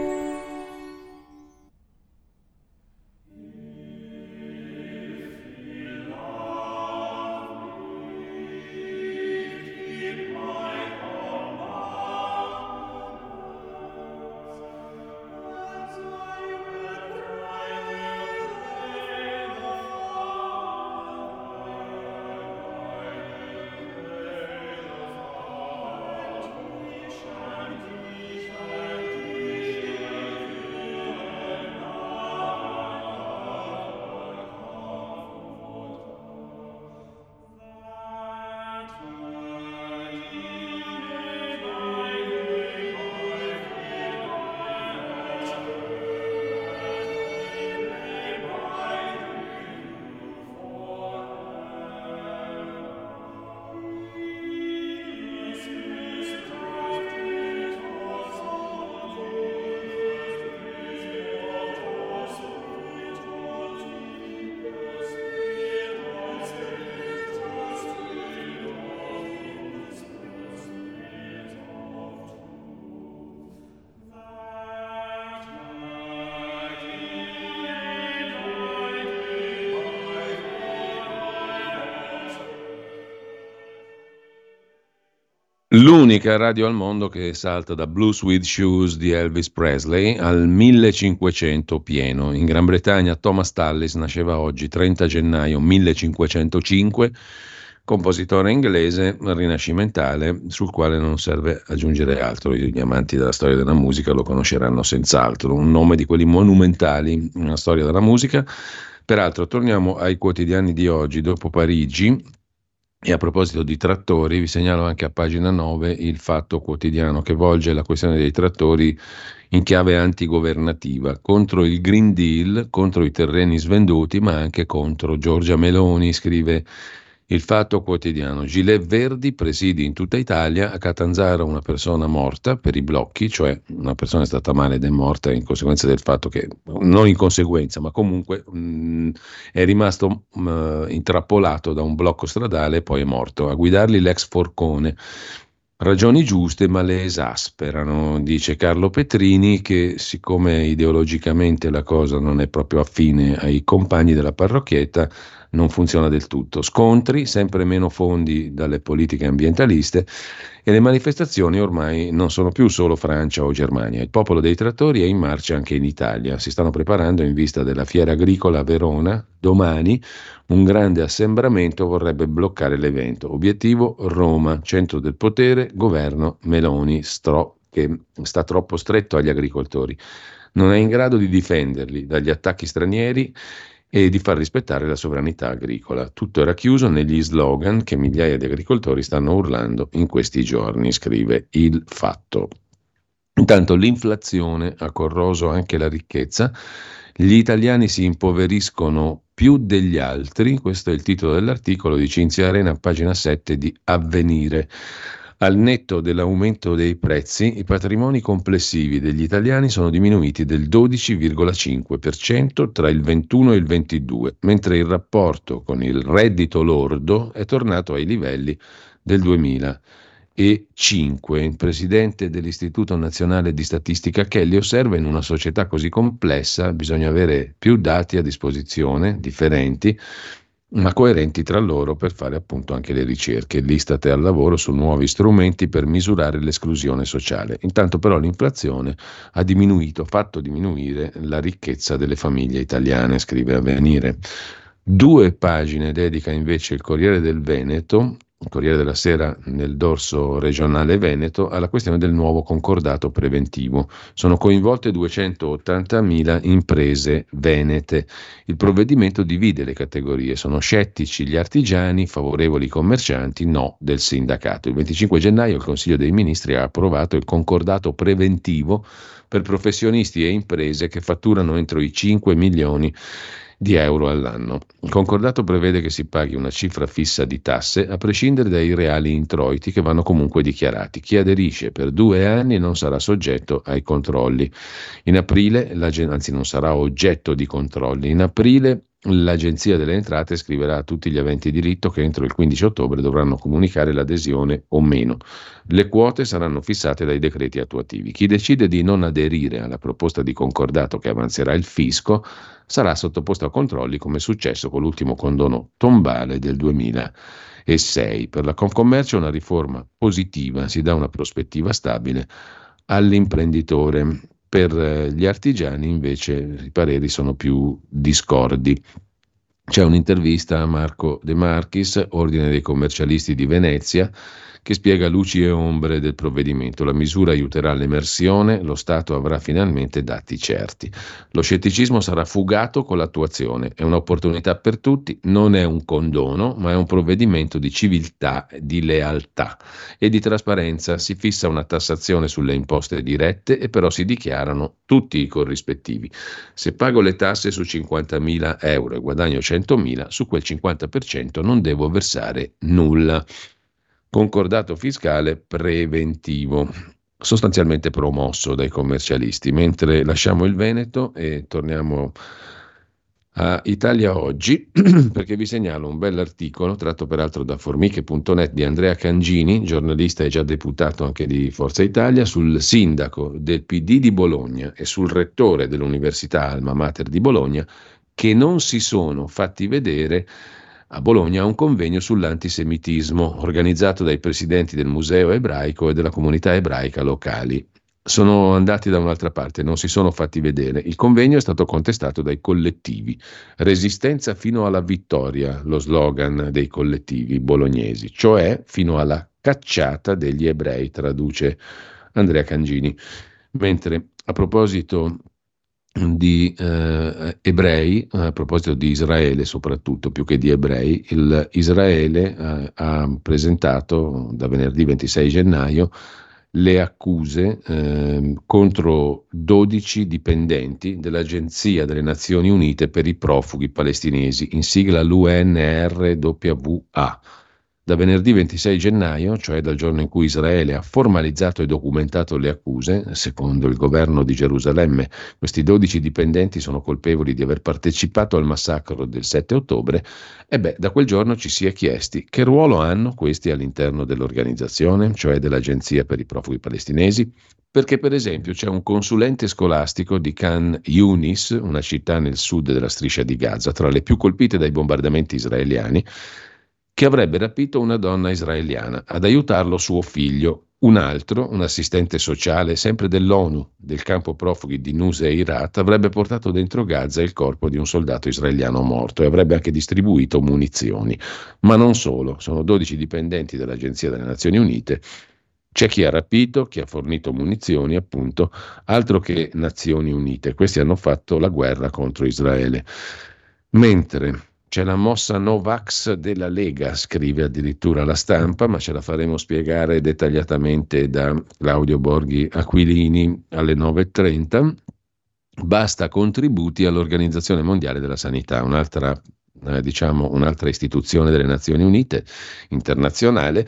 L'unica radio al mondo che salta da Blue Sweet Shoes di Elvis Presley al 1500 pieno. In Gran Bretagna Thomas Tallis nasceva oggi, 30 gennaio 1505, compositore inglese rinascimentale sul quale non serve aggiungere altro. Gli amanti della storia della musica lo conosceranno senz'altro. Un nome di quelli monumentali nella storia della musica. Peraltro torniamo ai quotidiani di oggi, dopo Parigi, e a proposito di trattori, vi segnalo anche a pagina 9 il fatto quotidiano che volge la questione dei trattori in chiave antigovernativa, contro il Green Deal, contro i terreni svenduti, ma anche contro Giorgia Meloni, scrive il fatto quotidiano. Gilet verdi, presidi in tutta Italia. A Catanzaro una persona morta per i blocchi, cioè una persona è stata male ed è morta in conseguenza del fatto che, non in conseguenza, ma comunque mh, è rimasto mh, intrappolato da un blocco stradale e poi è morto. A guidarli l'ex Forcone. Ragioni giuste ma le esasperano, dice Carlo Petrini che siccome ideologicamente la cosa non è proprio affine ai compagni della parrocchietta, non funziona del tutto. Scontri, sempre meno fondi dalle politiche ambientaliste e le manifestazioni ormai non sono più solo Francia o Germania. Il popolo dei trattori è in marcia anche in Italia. Si stanno preparando in vista della fiera agricola a Verona. Domani un grande assembramento vorrebbe bloccare l'evento. Obiettivo Roma, centro del potere, governo Meloni, stro, che sta troppo stretto agli agricoltori. Non è in grado di difenderli dagli attacchi stranieri e di far rispettare la sovranità agricola. Tutto era chiuso negli slogan che migliaia di agricoltori stanno urlando in questi giorni, scrive il fatto. Intanto l'inflazione ha corroso anche la ricchezza, gli italiani si impoveriscono più degli altri, questo è il titolo dell'articolo di Cinzia Arena, pagina 7 di Avvenire. Al netto dell'aumento dei prezzi, i patrimoni complessivi degli italiani sono diminuiti del 12,5% tra il 21 e il 22, mentre il rapporto con il reddito lordo è tornato ai livelli del 2005. Il presidente dell'Istituto Nazionale di Statistica Kelly osserva in una società così complessa bisogna avere più dati a disposizione, differenti, ma coerenti tra loro per fare appunto anche le ricerche. L'Istat è al lavoro su nuovi strumenti per misurare l'esclusione sociale. Intanto però l'inflazione ha diminuito, fatto diminuire la ricchezza delle famiglie italiane, scrive Avvenire. Due pagine dedica invece il Corriere del Veneto Corriere della Sera nel dorso regionale Veneto, alla questione del nuovo concordato preventivo. Sono coinvolte 280.000 imprese venete. Il provvedimento divide le categorie, sono scettici gli artigiani, favorevoli i commercianti, no del sindacato. Il 25 gennaio il Consiglio dei Ministri ha approvato il concordato preventivo per professionisti e imprese che fatturano entro i 5 milioni di euro all'anno. Il concordato prevede che si paghi una cifra fissa di tasse a prescindere dai reali introiti che vanno comunque dichiarati. Chi aderisce per due anni non sarà soggetto ai controlli. In aprile, anzi non sarà oggetto di controlli. In aprile L'Agenzia delle Entrate scriverà a tutti gli aventi diritto che entro il 15 ottobre dovranno comunicare l'adesione o meno. Le quote saranno fissate dai decreti attuativi. Chi decide di non aderire alla proposta di concordato che avanzerà il fisco sarà sottoposto a controlli come è successo con l'ultimo condono tombale del 2006. Per la Confcommercio una riforma positiva, si dà una prospettiva stabile all'imprenditore. Per eh, gli artigiani invece i pareri sono più discordi. C'è un'intervista a Marco De Marchis, Ordine dei commercialisti di Venezia, che spiega luci e ombre del provvedimento. La misura aiuterà l'emersione, lo Stato avrà finalmente dati certi. Lo scetticismo sarà fugato con l'attuazione, è un'opportunità per tutti, non è un condono, ma è un provvedimento di civiltà, di lealtà e di trasparenza. Si fissa una tassazione sulle imposte dirette e però si dichiarano tutti i corrispettivi. Se pago le tasse su 50.000 euro e guadagno 100.000, su quel 50% non devo versare nulla concordato fiscale preventivo, sostanzialmente promosso dai commercialisti. Mentre lasciamo il Veneto e torniamo a Italia Oggi, perché vi segnalo un bell'articolo tratto peraltro da formiche.net di Andrea Cangini, giornalista e già deputato anche di Forza Italia, sul sindaco del PD di Bologna e sul rettore dell'Università Alma Mater di Bologna che non si sono fatti vedere a Bologna un convegno sull'antisemitismo organizzato dai presidenti del Museo ebraico e della comunità ebraica locali. Sono andati da un'altra parte, non si sono fatti vedere. Il convegno è stato contestato dai collettivi. Resistenza fino alla vittoria, lo slogan dei collettivi bolognesi, cioè fino alla cacciata degli ebrei, traduce Andrea Cangini. Mentre a proposito di eh, ebrei, a proposito di Israele soprattutto più che di ebrei, il Israele eh, ha presentato da venerdì 26 gennaio le accuse eh, contro 12 dipendenti dell'Agenzia delle Nazioni Unite per i profughi palestinesi, in sigla l'UNRWA da venerdì 26 gennaio, cioè dal giorno in cui Israele ha formalizzato e documentato le accuse, secondo il governo di Gerusalemme, questi 12 dipendenti sono colpevoli di aver partecipato al massacro del 7 ottobre, e beh, da quel giorno ci si è chiesti che ruolo hanno questi all'interno dell'organizzazione, cioè dell'Agenzia per i profughi palestinesi, perché per esempio c'è un consulente scolastico di Khan Yunis, una città nel sud della striscia di Gaza, tra le più colpite dai bombardamenti israeliani, che avrebbe rapito una donna israeliana, ad aiutarlo suo figlio. Un altro, un assistente sociale, sempre dell'ONU, del campo profughi di Nuseirat, avrebbe portato dentro Gaza il corpo di un soldato israeliano morto e avrebbe anche distribuito munizioni. Ma non solo, sono 12 dipendenti dell'Agenzia delle Nazioni Unite c'è chi ha rapito, chi ha fornito munizioni, appunto, altro che Nazioni Unite. Questi hanno fatto la guerra contro Israele. Mentre c'è la mossa Novax della Lega, scrive addirittura la stampa, ma ce la faremo spiegare dettagliatamente da Claudio Borghi Aquilini alle 9.30. Basta contributi all'Organizzazione Mondiale della Sanità, un'altra, eh, diciamo, un'altra istituzione delle Nazioni Unite internazionale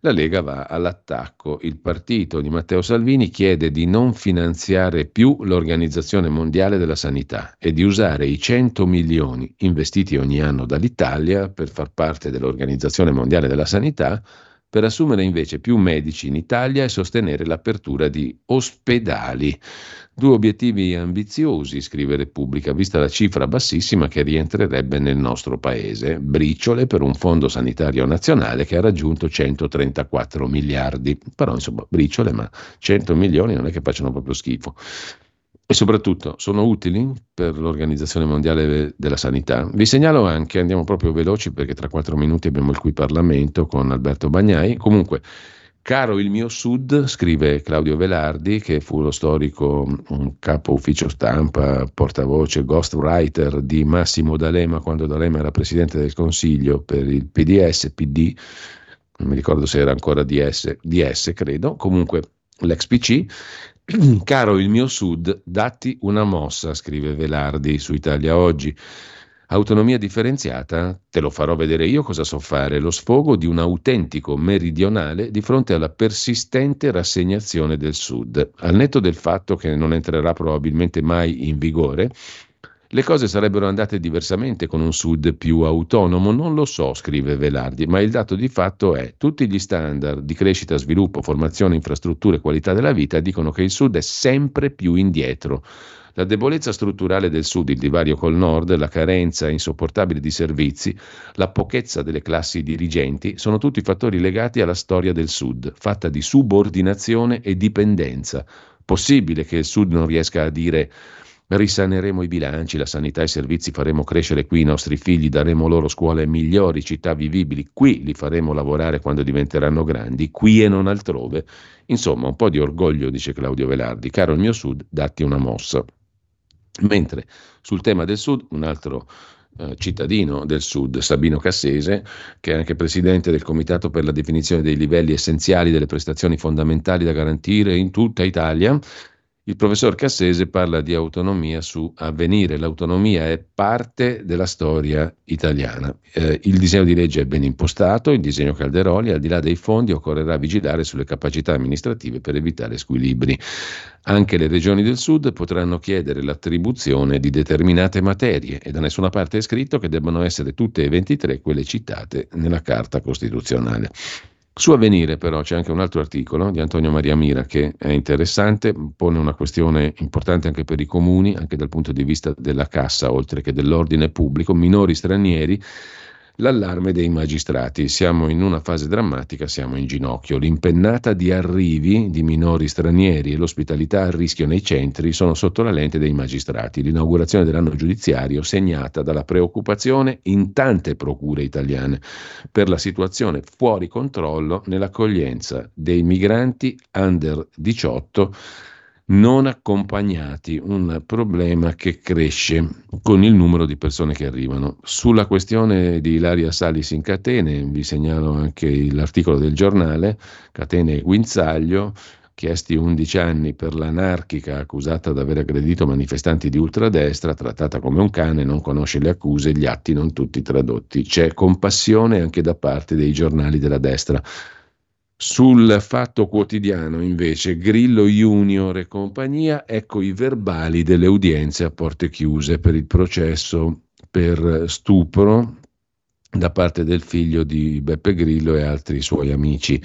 la Lega va all'attacco. Il partito di Matteo Salvini chiede di non finanziare più l'Organizzazione Mondiale della Sanità e di usare i 100 milioni investiti ogni anno dall'Italia per far parte dell'Organizzazione Mondiale della Sanità per assumere invece più medici in Italia e sostenere l'apertura di ospedali. Due obiettivi ambiziosi, scrive Repubblica, vista la cifra bassissima che rientrerebbe nel nostro paese, briciole per un fondo sanitario nazionale che ha raggiunto 134 miliardi. Però insomma, briciole, ma 100 milioni non è che facciano proprio schifo. E soprattutto sono utili per l'Organizzazione Mondiale della Sanità. Vi segnalo anche, andiamo proprio veloci perché tra quattro minuti abbiamo il qui Parlamento con Alberto Bagnai, comunque Caro il mio Sud, scrive Claudio Velardi, che fu lo storico capo ufficio stampa, portavoce, ghostwriter di Massimo D'Alema quando D'Alema era presidente del Consiglio per il PDS, PD, non mi ricordo se era ancora DS, DS credo, comunque l'ex PC, Caro il mio Sud, datti una mossa, scrive Velardi su Italia Oggi. Autonomia differenziata, te lo farò vedere io cosa so fare, lo sfogo di un autentico meridionale di fronte alla persistente rassegnazione del Sud. Al netto del fatto che non entrerà probabilmente mai in vigore, le cose sarebbero andate diversamente con un Sud più autonomo? Non lo so, scrive Velardi, ma il dato di fatto è tutti gli standard di crescita, sviluppo, formazione, infrastrutture e qualità della vita dicono che il Sud è sempre più indietro. La debolezza strutturale del Sud, il divario col Nord, la carenza insopportabile di servizi, la pochezza delle classi dirigenti sono tutti fattori legati alla storia del Sud, fatta di subordinazione e dipendenza. Possibile che il Sud non riesca a dire Risaneremo i bilanci, la sanità e i servizi, faremo crescere qui i nostri figli, daremo loro scuole migliori, città vivibili, qui li faremo lavorare quando diventeranno grandi, qui e non altrove. Insomma, un po' di orgoglio, dice Claudio Velardi. Caro il mio Sud, datti una mossa. Mentre sul tema del Sud, un altro eh, cittadino del Sud, Sabino Cassese, che è anche presidente del Comitato per la definizione dei livelli essenziali delle prestazioni fondamentali da garantire in tutta Italia, il professor Cassese parla di autonomia su avvenire. L'autonomia è parte della storia italiana. Eh, il disegno di legge è ben impostato, il disegno Calderoli, al di là dei fondi occorrerà vigilare sulle capacità amministrative per evitare squilibri. Anche le regioni del sud potranno chiedere l'attribuzione di determinate materie e da nessuna parte è scritto che debbano essere tutte e 23 quelle citate nella Carta Costituzionale. Su Avvenire però c'è anche un altro articolo di Antonio Maria Mira che è interessante, pone una questione importante anche per i comuni, anche dal punto di vista della cassa oltre che dell'ordine pubblico, minori stranieri L'allarme dei magistrati. Siamo in una fase drammatica, siamo in ginocchio. L'impennata di arrivi di minori stranieri e l'ospitalità a rischio nei centri sono sotto la lente dei magistrati. L'inaugurazione dell'anno giudiziario segnata dalla preoccupazione in tante procure italiane per la situazione fuori controllo nell'accoglienza dei migranti under 18 non accompagnati, un problema che cresce con il numero di persone che arrivano. Sulla questione di Ilaria Salis in catene, vi segnalo anche l'articolo del giornale, Catene e Guinzaglio, chiesti 11 anni per l'anarchica accusata di aver aggredito manifestanti di ultradestra, trattata come un cane, non conosce le accuse, gli atti non tutti tradotti. C'è compassione anche da parte dei giornali della destra. Sul fatto quotidiano, invece, Grillo Junior e compagnia, ecco i verbali delle udienze a porte chiuse per il processo per stupro da parte del figlio di Beppe Grillo e altri suoi amici.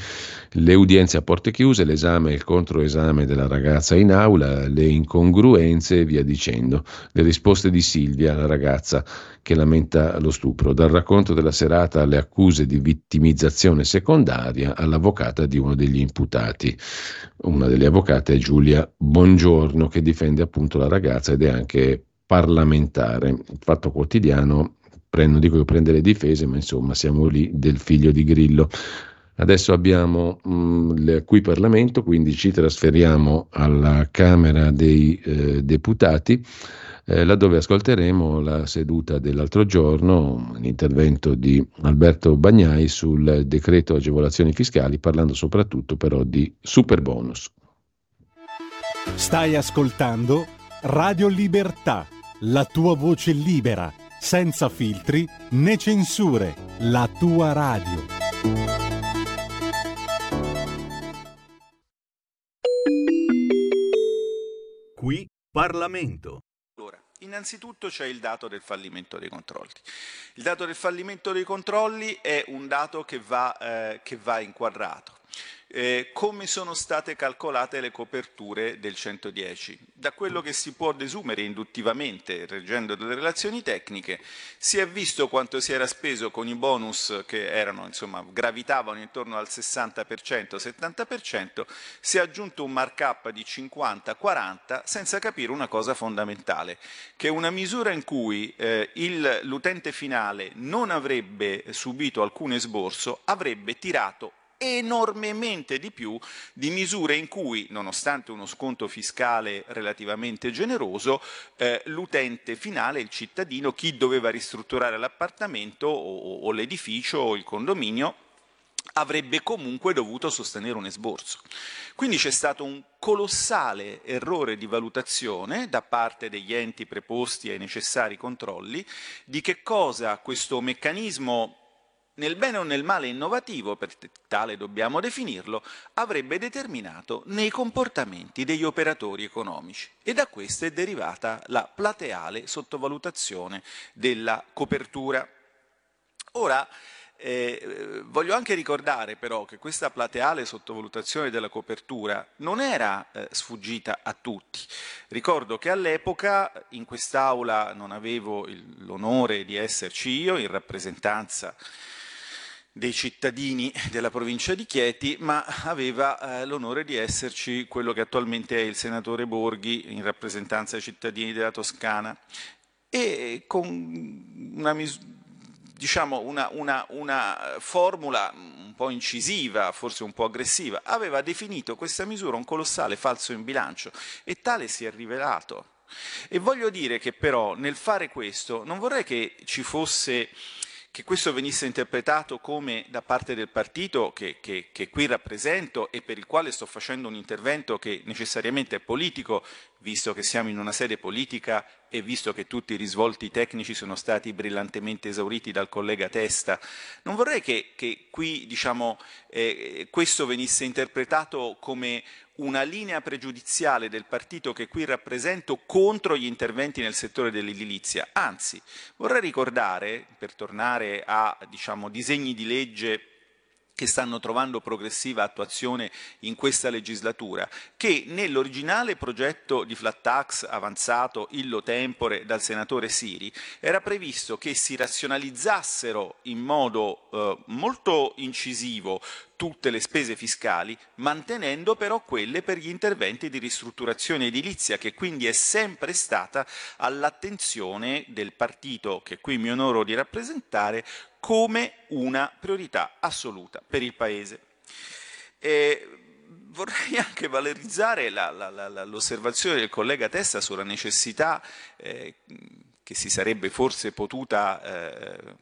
Le udienze a porte chiuse, l'esame e il controesame della ragazza in aula, le incongruenze e via dicendo. Le risposte di Silvia, la ragazza che lamenta lo stupro, dal racconto della serata alle accuse di vittimizzazione secondaria all'avvocata di uno degli imputati. Una delle avvocate è Giulia Bongiorno che difende appunto la ragazza ed è anche parlamentare. Il Fatto Quotidiano non dico che prende le difese, ma insomma siamo lì del figlio di Grillo. Adesso abbiamo mh, mm, qui Parlamento, quindi ci trasferiamo alla Camera dei eh, Deputati, eh, laddove ascolteremo la seduta dell'altro giorno, l'intervento di Alberto Bagnai sul decreto agevolazioni fiscali, parlando soprattutto però di super bonus. Stai ascoltando Radio Libertà, la tua voce libera senza filtri né censure, la tua radio. Qui Parlamento. Allora, innanzitutto c'è il dato del fallimento dei controlli. Il dato del fallimento dei controlli è un dato che va, eh, che va inquadrato. Eh, come sono state calcolate le coperture del 110. Da quello che si può desumere induttivamente, reggendo delle relazioni tecniche, si è visto quanto si era speso con i bonus che erano, insomma, gravitavano intorno al 60%, 70%, si è aggiunto un markup di 50-40 senza capire una cosa fondamentale, che una misura in cui eh, l'utente finale non avrebbe subito alcun esborso avrebbe tirato enormemente di più di misure in cui, nonostante uno sconto fiscale relativamente generoso, eh, l'utente finale, il cittadino, chi doveva ristrutturare l'appartamento o, o l'edificio o il condominio, avrebbe comunque dovuto sostenere un esborso. Quindi c'è stato un colossale errore di valutazione da parte degli enti preposti ai necessari controlli di che cosa questo meccanismo nel bene o nel male innovativo, per tale dobbiamo definirlo, avrebbe determinato nei comportamenti degli operatori economici e da questo è derivata la plateale sottovalutazione della copertura. Ora, eh, voglio anche ricordare però che questa plateale sottovalutazione della copertura non era eh, sfuggita a tutti. Ricordo che all'epoca in quest'aula non avevo l'onore di esserci io in rappresentanza dei cittadini della provincia di Chieti, ma aveva eh, l'onore di esserci quello che attualmente è il senatore Borghi in rappresentanza dei cittadini della Toscana e con una, diciamo una, una, una formula un po' incisiva, forse un po' aggressiva, aveva definito questa misura un colossale falso in bilancio e tale si è rivelato. E voglio dire che però nel fare questo non vorrei che ci fosse che questo venisse interpretato come da parte del partito che, che, che, qui rappresento e per il quale sto facendo un intervento che necessariamente è politico, visto che siamo in una sede politica e visto che tutti i risvolti tecnici sono stati brillantemente esauriti dal collega Testa, non vorrei che, che qui diciamo, eh, questo venisse interpretato come una linea pregiudiziale del partito che qui rappresento contro gli interventi nel settore dell'edilizia. Anzi, vorrei ricordare, per tornare a diciamo, disegni di legge che stanno trovando progressiva attuazione in questa legislatura, che nell'originale progetto di flat tax avanzato illo tempore dal senatore Siri era previsto che si razionalizzassero in modo eh, molto incisivo tutte le spese fiscali, mantenendo però quelle per gli interventi di ristrutturazione edilizia, che quindi è sempre stata all'attenzione del partito che qui mi onoro di rappresentare come una priorità assoluta per il Paese. E vorrei anche valorizzare l'osservazione del collega Testa sulla necessità eh, che si sarebbe forse potuta eh,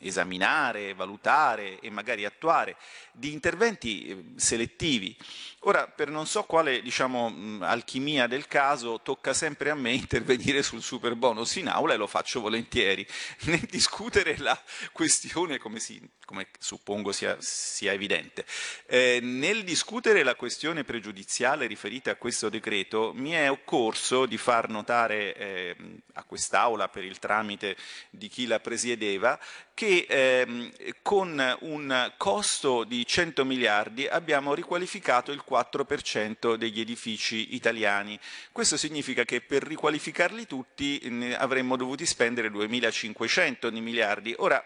esaminare, valutare e magari attuare di interventi eh, selettivi. Ora, per non so quale diciamo, alchimia del caso, tocca sempre a me intervenire sul super bonus in aula e lo faccio volentieri. Nel discutere la questione, come, si, come suppongo sia, sia evidente, eh, nel discutere la questione pregiudiziale riferita a questo decreto, mi è occorso di far notare eh, a quest'aula, per il tramite di chi la presiedeva, che ehm, con un costo di 100 miliardi abbiamo riqualificato il 4% degli edifici italiani. Questo significa che per riqualificarli tutti avremmo dovuti spendere 2.500 miliardi. Ora,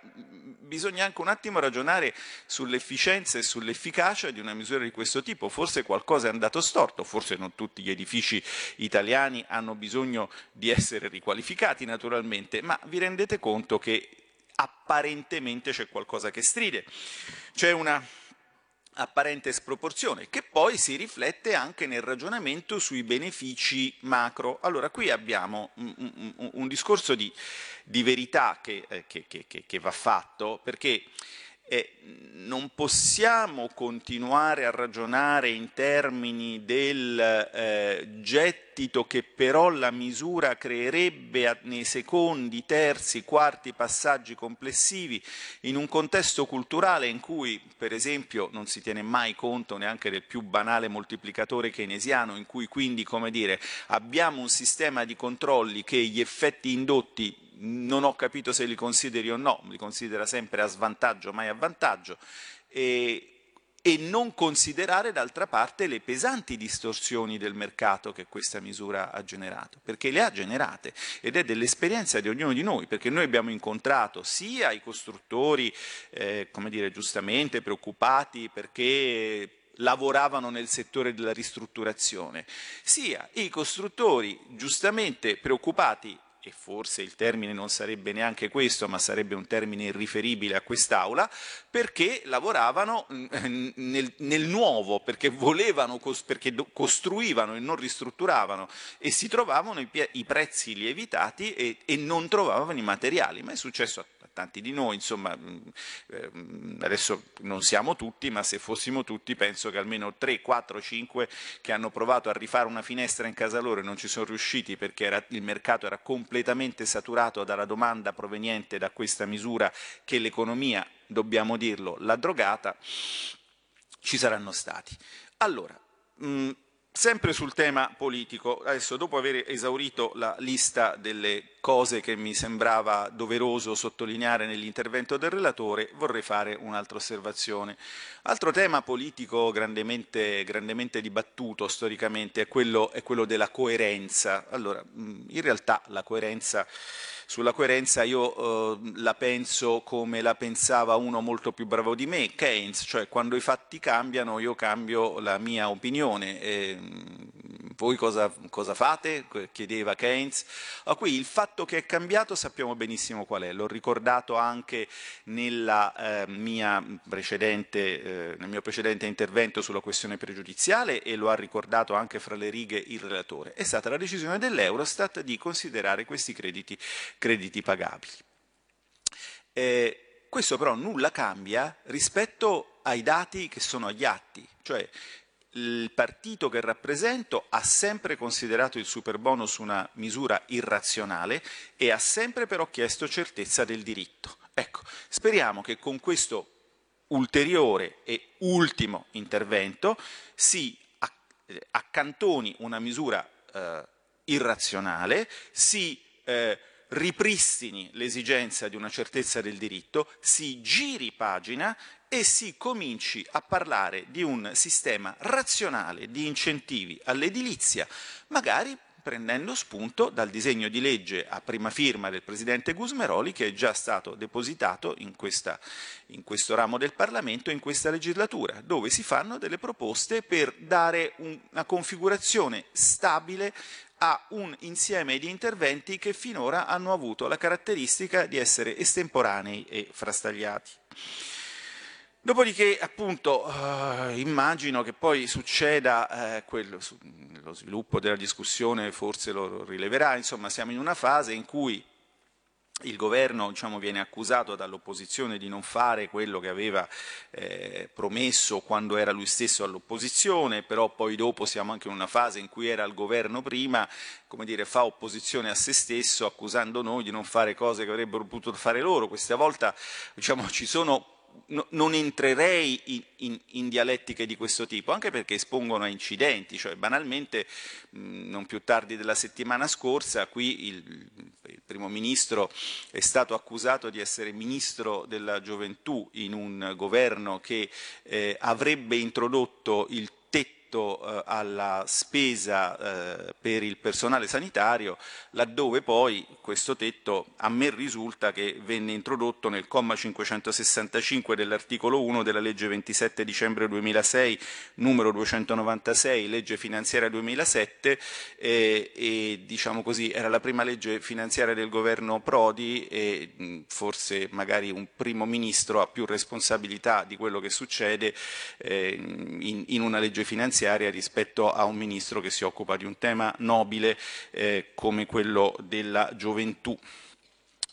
bisogna anche un attimo ragionare sull'efficienza e sull'efficacia di una misura di questo tipo. Forse qualcosa è andato storto, forse non tutti gli edifici italiani hanno bisogno di essere riqualificati naturalmente, ma vi rendete conto che apparentemente c'è qualcosa che stride. C'è una apparente sproporzione, che poi si riflette anche nel ragionamento sui benefici macro. Allora, qui abbiamo un, un, un discorso di, di verità che, eh, che, che, che, va fatto, perché eh, non possiamo continuare a ragionare in termini del eh, gettito che però la misura creerebbe nei secondi, terzi, quarti passaggi complessivi in un contesto culturale in cui per esempio non si tiene mai conto neanche del più banale moltiplicatore keynesiano in cui quindi come dire, abbiamo un sistema di controlli che gli effetti indotti non ho capito se li consideri o no, li considera sempre a svantaggio, mai a vantaggio. E, e non considerare d'altra parte le pesanti distorsioni del mercato che questa misura ha generato, perché le ha generate ed è dell'esperienza di ognuno di noi, perché noi abbiamo incontrato sia i costruttori, eh, come dire, giustamente preoccupati perché lavoravano nel settore della ristrutturazione, sia i costruttori giustamente preoccupati e forse il termine non sarebbe neanche questo, ma sarebbe un termine riferibile a quest'Aula, perché lavoravano mm, nel, nel nuovo, perché volevano, perché costruivano e non ristrutturavano e si trovavano i, i prezzi lievitati e, e, non trovavano i materiali. Ma è successo a tanti di noi, insomma, mm, ehm, adesso non siamo tutti, ma se fossimo tutti penso che almeno 3, 4, 5 che hanno provato a rifare una finestra in casa loro e non ci sono riusciti perché era, il mercato era completamente saturato dalla domanda proveniente da questa misura che l'economia, dobbiamo dirlo, l'ha drogata, ci saranno stati. Allora, mh, mm, Sempre sul tema politico, adesso dopo aver esaurito la lista delle cose che mi sembrava doveroso sottolineare nell'intervento del relatore, vorrei fare un'altra osservazione. Altro tema politico grandemente, grandemente dibattuto storicamente è quello, è quello della coerenza. Allora, in realtà la coerenza sulla coerenza io eh, la penso come la pensava uno molto più bravo di me, Keynes, cioè quando i fatti cambiano io cambio la mia opinione. E, voi cosa, cosa, fate? chiedeva Keynes. Ah, qui il fatto che è cambiato sappiamo benissimo qual è, l'ho ricordato anche eh, mia eh, nel mio precedente intervento sulla questione pregiudiziale e lo ha ricordato anche fra le righe il relatore. È stata la decisione dell'Eurostat di considerare questi crediti, crediti pagabili. Eh, questo però nulla cambia rispetto ai dati che sono agli atti, cioè il partito che rappresento ha sempre considerato il super bonus una misura irrazionale e ha sempre però chiesto certezza del diritto. Ecco, speriamo che con questo ulteriore e ultimo intervento si accantoni una misura eh, irrazionale, si eh, ripristini l'esigenza di una certezza del diritto, si giri pagina e si cominci a parlare di un sistema razionale di incentivi all'edilizia, magari prendendo spunto dal disegno di legge a prima firma del Presidente Gusmeroli che è già stato depositato in, questa, in questo ramo del Parlamento in questa legislatura, dove si fanno delle proposte per dare una configurazione stabile a un insieme di interventi che finora hanno avuto la caratteristica di essere estemporanei e frastagliati. Dopodiché, appunto, eh, immagino che poi succeda eh, quello, lo sviluppo della discussione, forse lo rileverà, insomma, siamo in una fase in cui il governo diciamo, viene accusato dall'opposizione di non fare quello che aveva eh, promesso quando era lui stesso all'opposizione, però poi dopo siamo anche in una fase in cui era al governo prima, come dire, fa opposizione a se stesso accusando noi di non fare cose che avrebbero potuto fare loro. Questa volta diciamo, ci sono no, non entrerei in, in, in, dialettiche di questo tipo, anche perché espongono a incidenti, cioè banalmente mh, non più tardi della settimana scorsa qui il, primo ministro è stato accusato di essere ministro della gioventù in un governo che eh, avrebbe introdotto il tetto eh, alla spesa eh, per il personale sanitario, laddove poi questo tetto a me risulta che venne introdotto nel comma 565 dell'articolo 1 della legge 27 dicembre 2006 numero 296, legge finanziaria 2007 eh, e diciamo così era la prima legge finanziaria del governo Prodi e mh, forse magari un primo ministro ha più responsabilità di quello che succede eh, in, in una legge finanziaria finanziaria rispetto a un ministro che si occupa di un tema nobile eh, come quello della gioventù.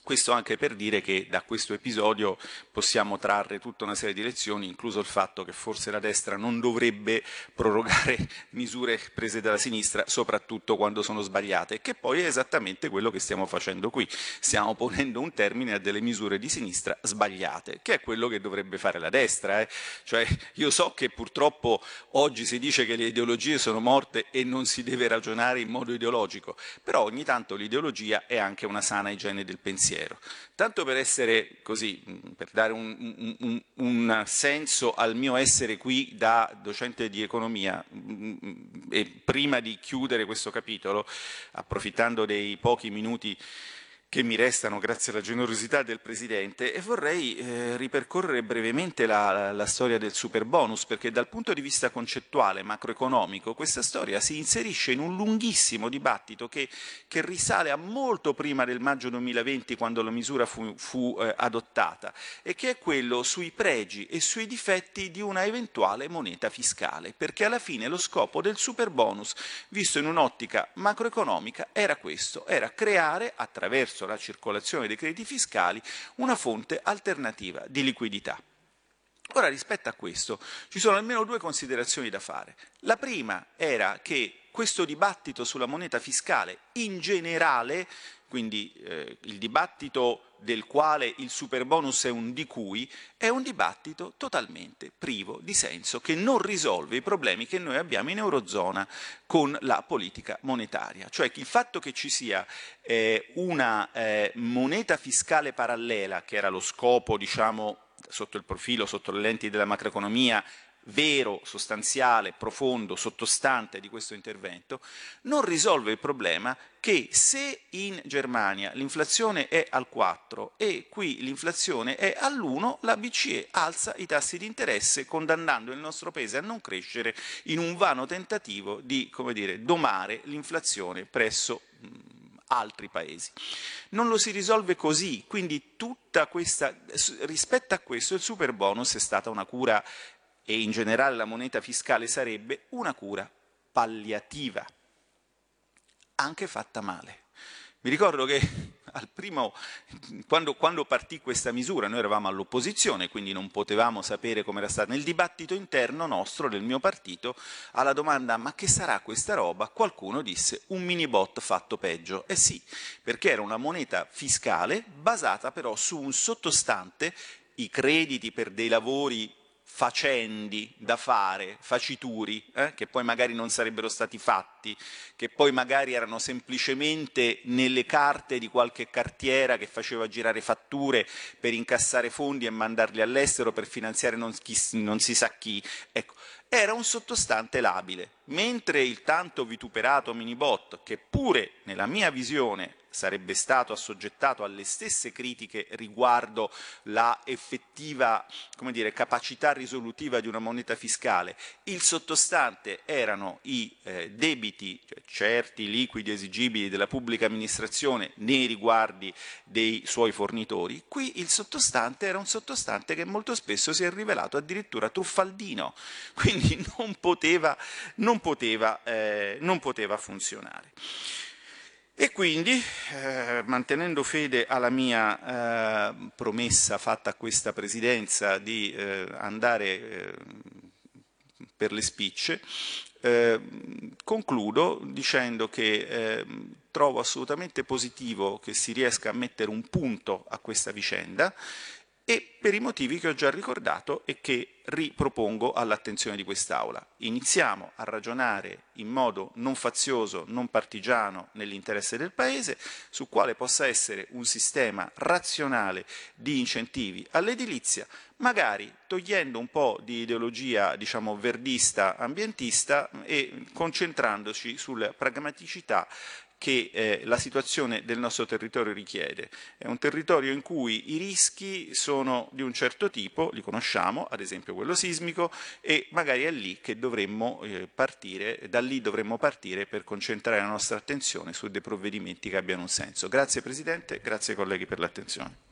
Questo anche per dire che da questo episodio possiamo trarre tutta una serie di lezioni, incluso il fatto che forse la destra non dovrebbe prorogare misure prese dalla sinistra, soprattutto quando sono sbagliate, che poi è esattamente quello che stiamo facendo qui. Stiamo ponendo un termine a delle misure di sinistra sbagliate, che è quello che dovrebbe fare la destra. Eh? Cioè, io so che purtroppo oggi si dice che le ideologie sono morte e non si deve ragionare in modo ideologico, però ogni tanto l'ideologia è anche una sana igiene del pensiero pensiero. Tanto per essere così, per dare un, un, un, senso al mio essere qui da docente di economia e prima di chiudere questo capitolo, approfittando dei pochi minuti che mi restano grazie alla generosità del Presidente e vorrei eh, ripercorrere brevemente la, la, storia del super bonus perché dal punto di vista concettuale, macroeconomico, questa storia si inserisce in un lunghissimo dibattito che, che risale a molto prima del maggio 2020 quando la misura fu, fu eh, adottata e che è quello sui pregi e sui difetti di una eventuale moneta fiscale perché alla fine lo scopo del super bonus visto in un'ottica macroeconomica era questo, era creare attraverso attraverso la circolazione dei crediti fiscali una fonte alternativa di liquidità. Ora, rispetto a questo, ci sono almeno due considerazioni da fare. La prima era che questo dibattito sulla moneta fiscale in generale, quindi eh, il dibattito del quale il super bonus è un di cui, è un dibattito totalmente privo di senso, che non risolve i problemi che noi abbiamo in Eurozona con la politica monetaria. Cioè il fatto che ci sia eh, una eh, moneta fiscale parallela, che era lo scopo, diciamo, sotto il profilo, sotto le lenti della macroeconomia, vero, sostanziale, profondo, sottostante di questo intervento, non risolve il problema che se in Germania l'inflazione è al 4 e qui l'inflazione è all'1, la BCE alza i tassi di interesse condannando il nostro paese a non crescere in un vano tentativo di dire, domare l'inflazione presso altri paesi. Non lo si risolve così, quindi tutta questa, rispetto a questo il super bonus è stata una cura e in generale la moneta fiscale sarebbe una cura palliativa, anche fatta male. Mi ricordo che primo, quando, quando, partì questa misura noi eravamo all'opposizione, quindi non potevamo sapere come era stata. Nel dibattito interno nostro, del mio partito, alla domanda ma che sarà questa roba, qualcuno disse un mini bot fatto peggio. Eh sì, perché era una moneta fiscale basata però su un sottostante, i crediti per dei lavori facendi da fare, facituri, eh, che poi magari non sarebbero stati fatti, che poi magari erano semplicemente nelle carte di qualche cartiera che faceva girare fatture per incassare fondi e mandarli all'estero per finanziare non, chi, non si sa chi. Ecco, era un sottostante labile, mentre il tanto vituperato minibot, che pure nella mia visione sarebbe stato assoggettato alle stesse critiche riguardo la effettiva dire, capacità risolutiva di una moneta fiscale, il sottostante erano i eh, debiti cioè certi, liquidi, esigibili della pubblica amministrazione nei riguardi dei suoi fornitori, qui il sottostante era un sottostante che molto spesso si è rivelato addirittura truffaldino, quindi non poteva, non poteva, eh, non poteva funzionare. E quindi, eh, mantenendo fede alla mia eh, promessa fatta a questa presidenza di eh, andare eh, per le spicce, eh, concludo dicendo che eh, trovo assolutamente positivo che si riesca a mettere un punto a questa vicenda e per i motivi che ho già ricordato e che ripropongo all'attenzione di quest'Aula. Iniziamo a ragionare in modo non fazioso, non partigiano, nell'interesse del Paese, su quale possa essere un sistema razionale di incentivi all'edilizia, magari togliendo un po' di ideologia diciamo, verdista, ambientista e concentrandoci sulla pragmaticità che eh, la situazione del nostro territorio richiede. È un territorio in cui i rischi sono di un certo tipo, li conosciamo, ad esempio quello sismico, e magari è lì che dovremmo eh, partire, da lì dovremmo partire per concentrare la nostra attenzione su dei provvedimenti che abbiano un senso. Grazie Presidente, grazie colleghi per l'attenzione.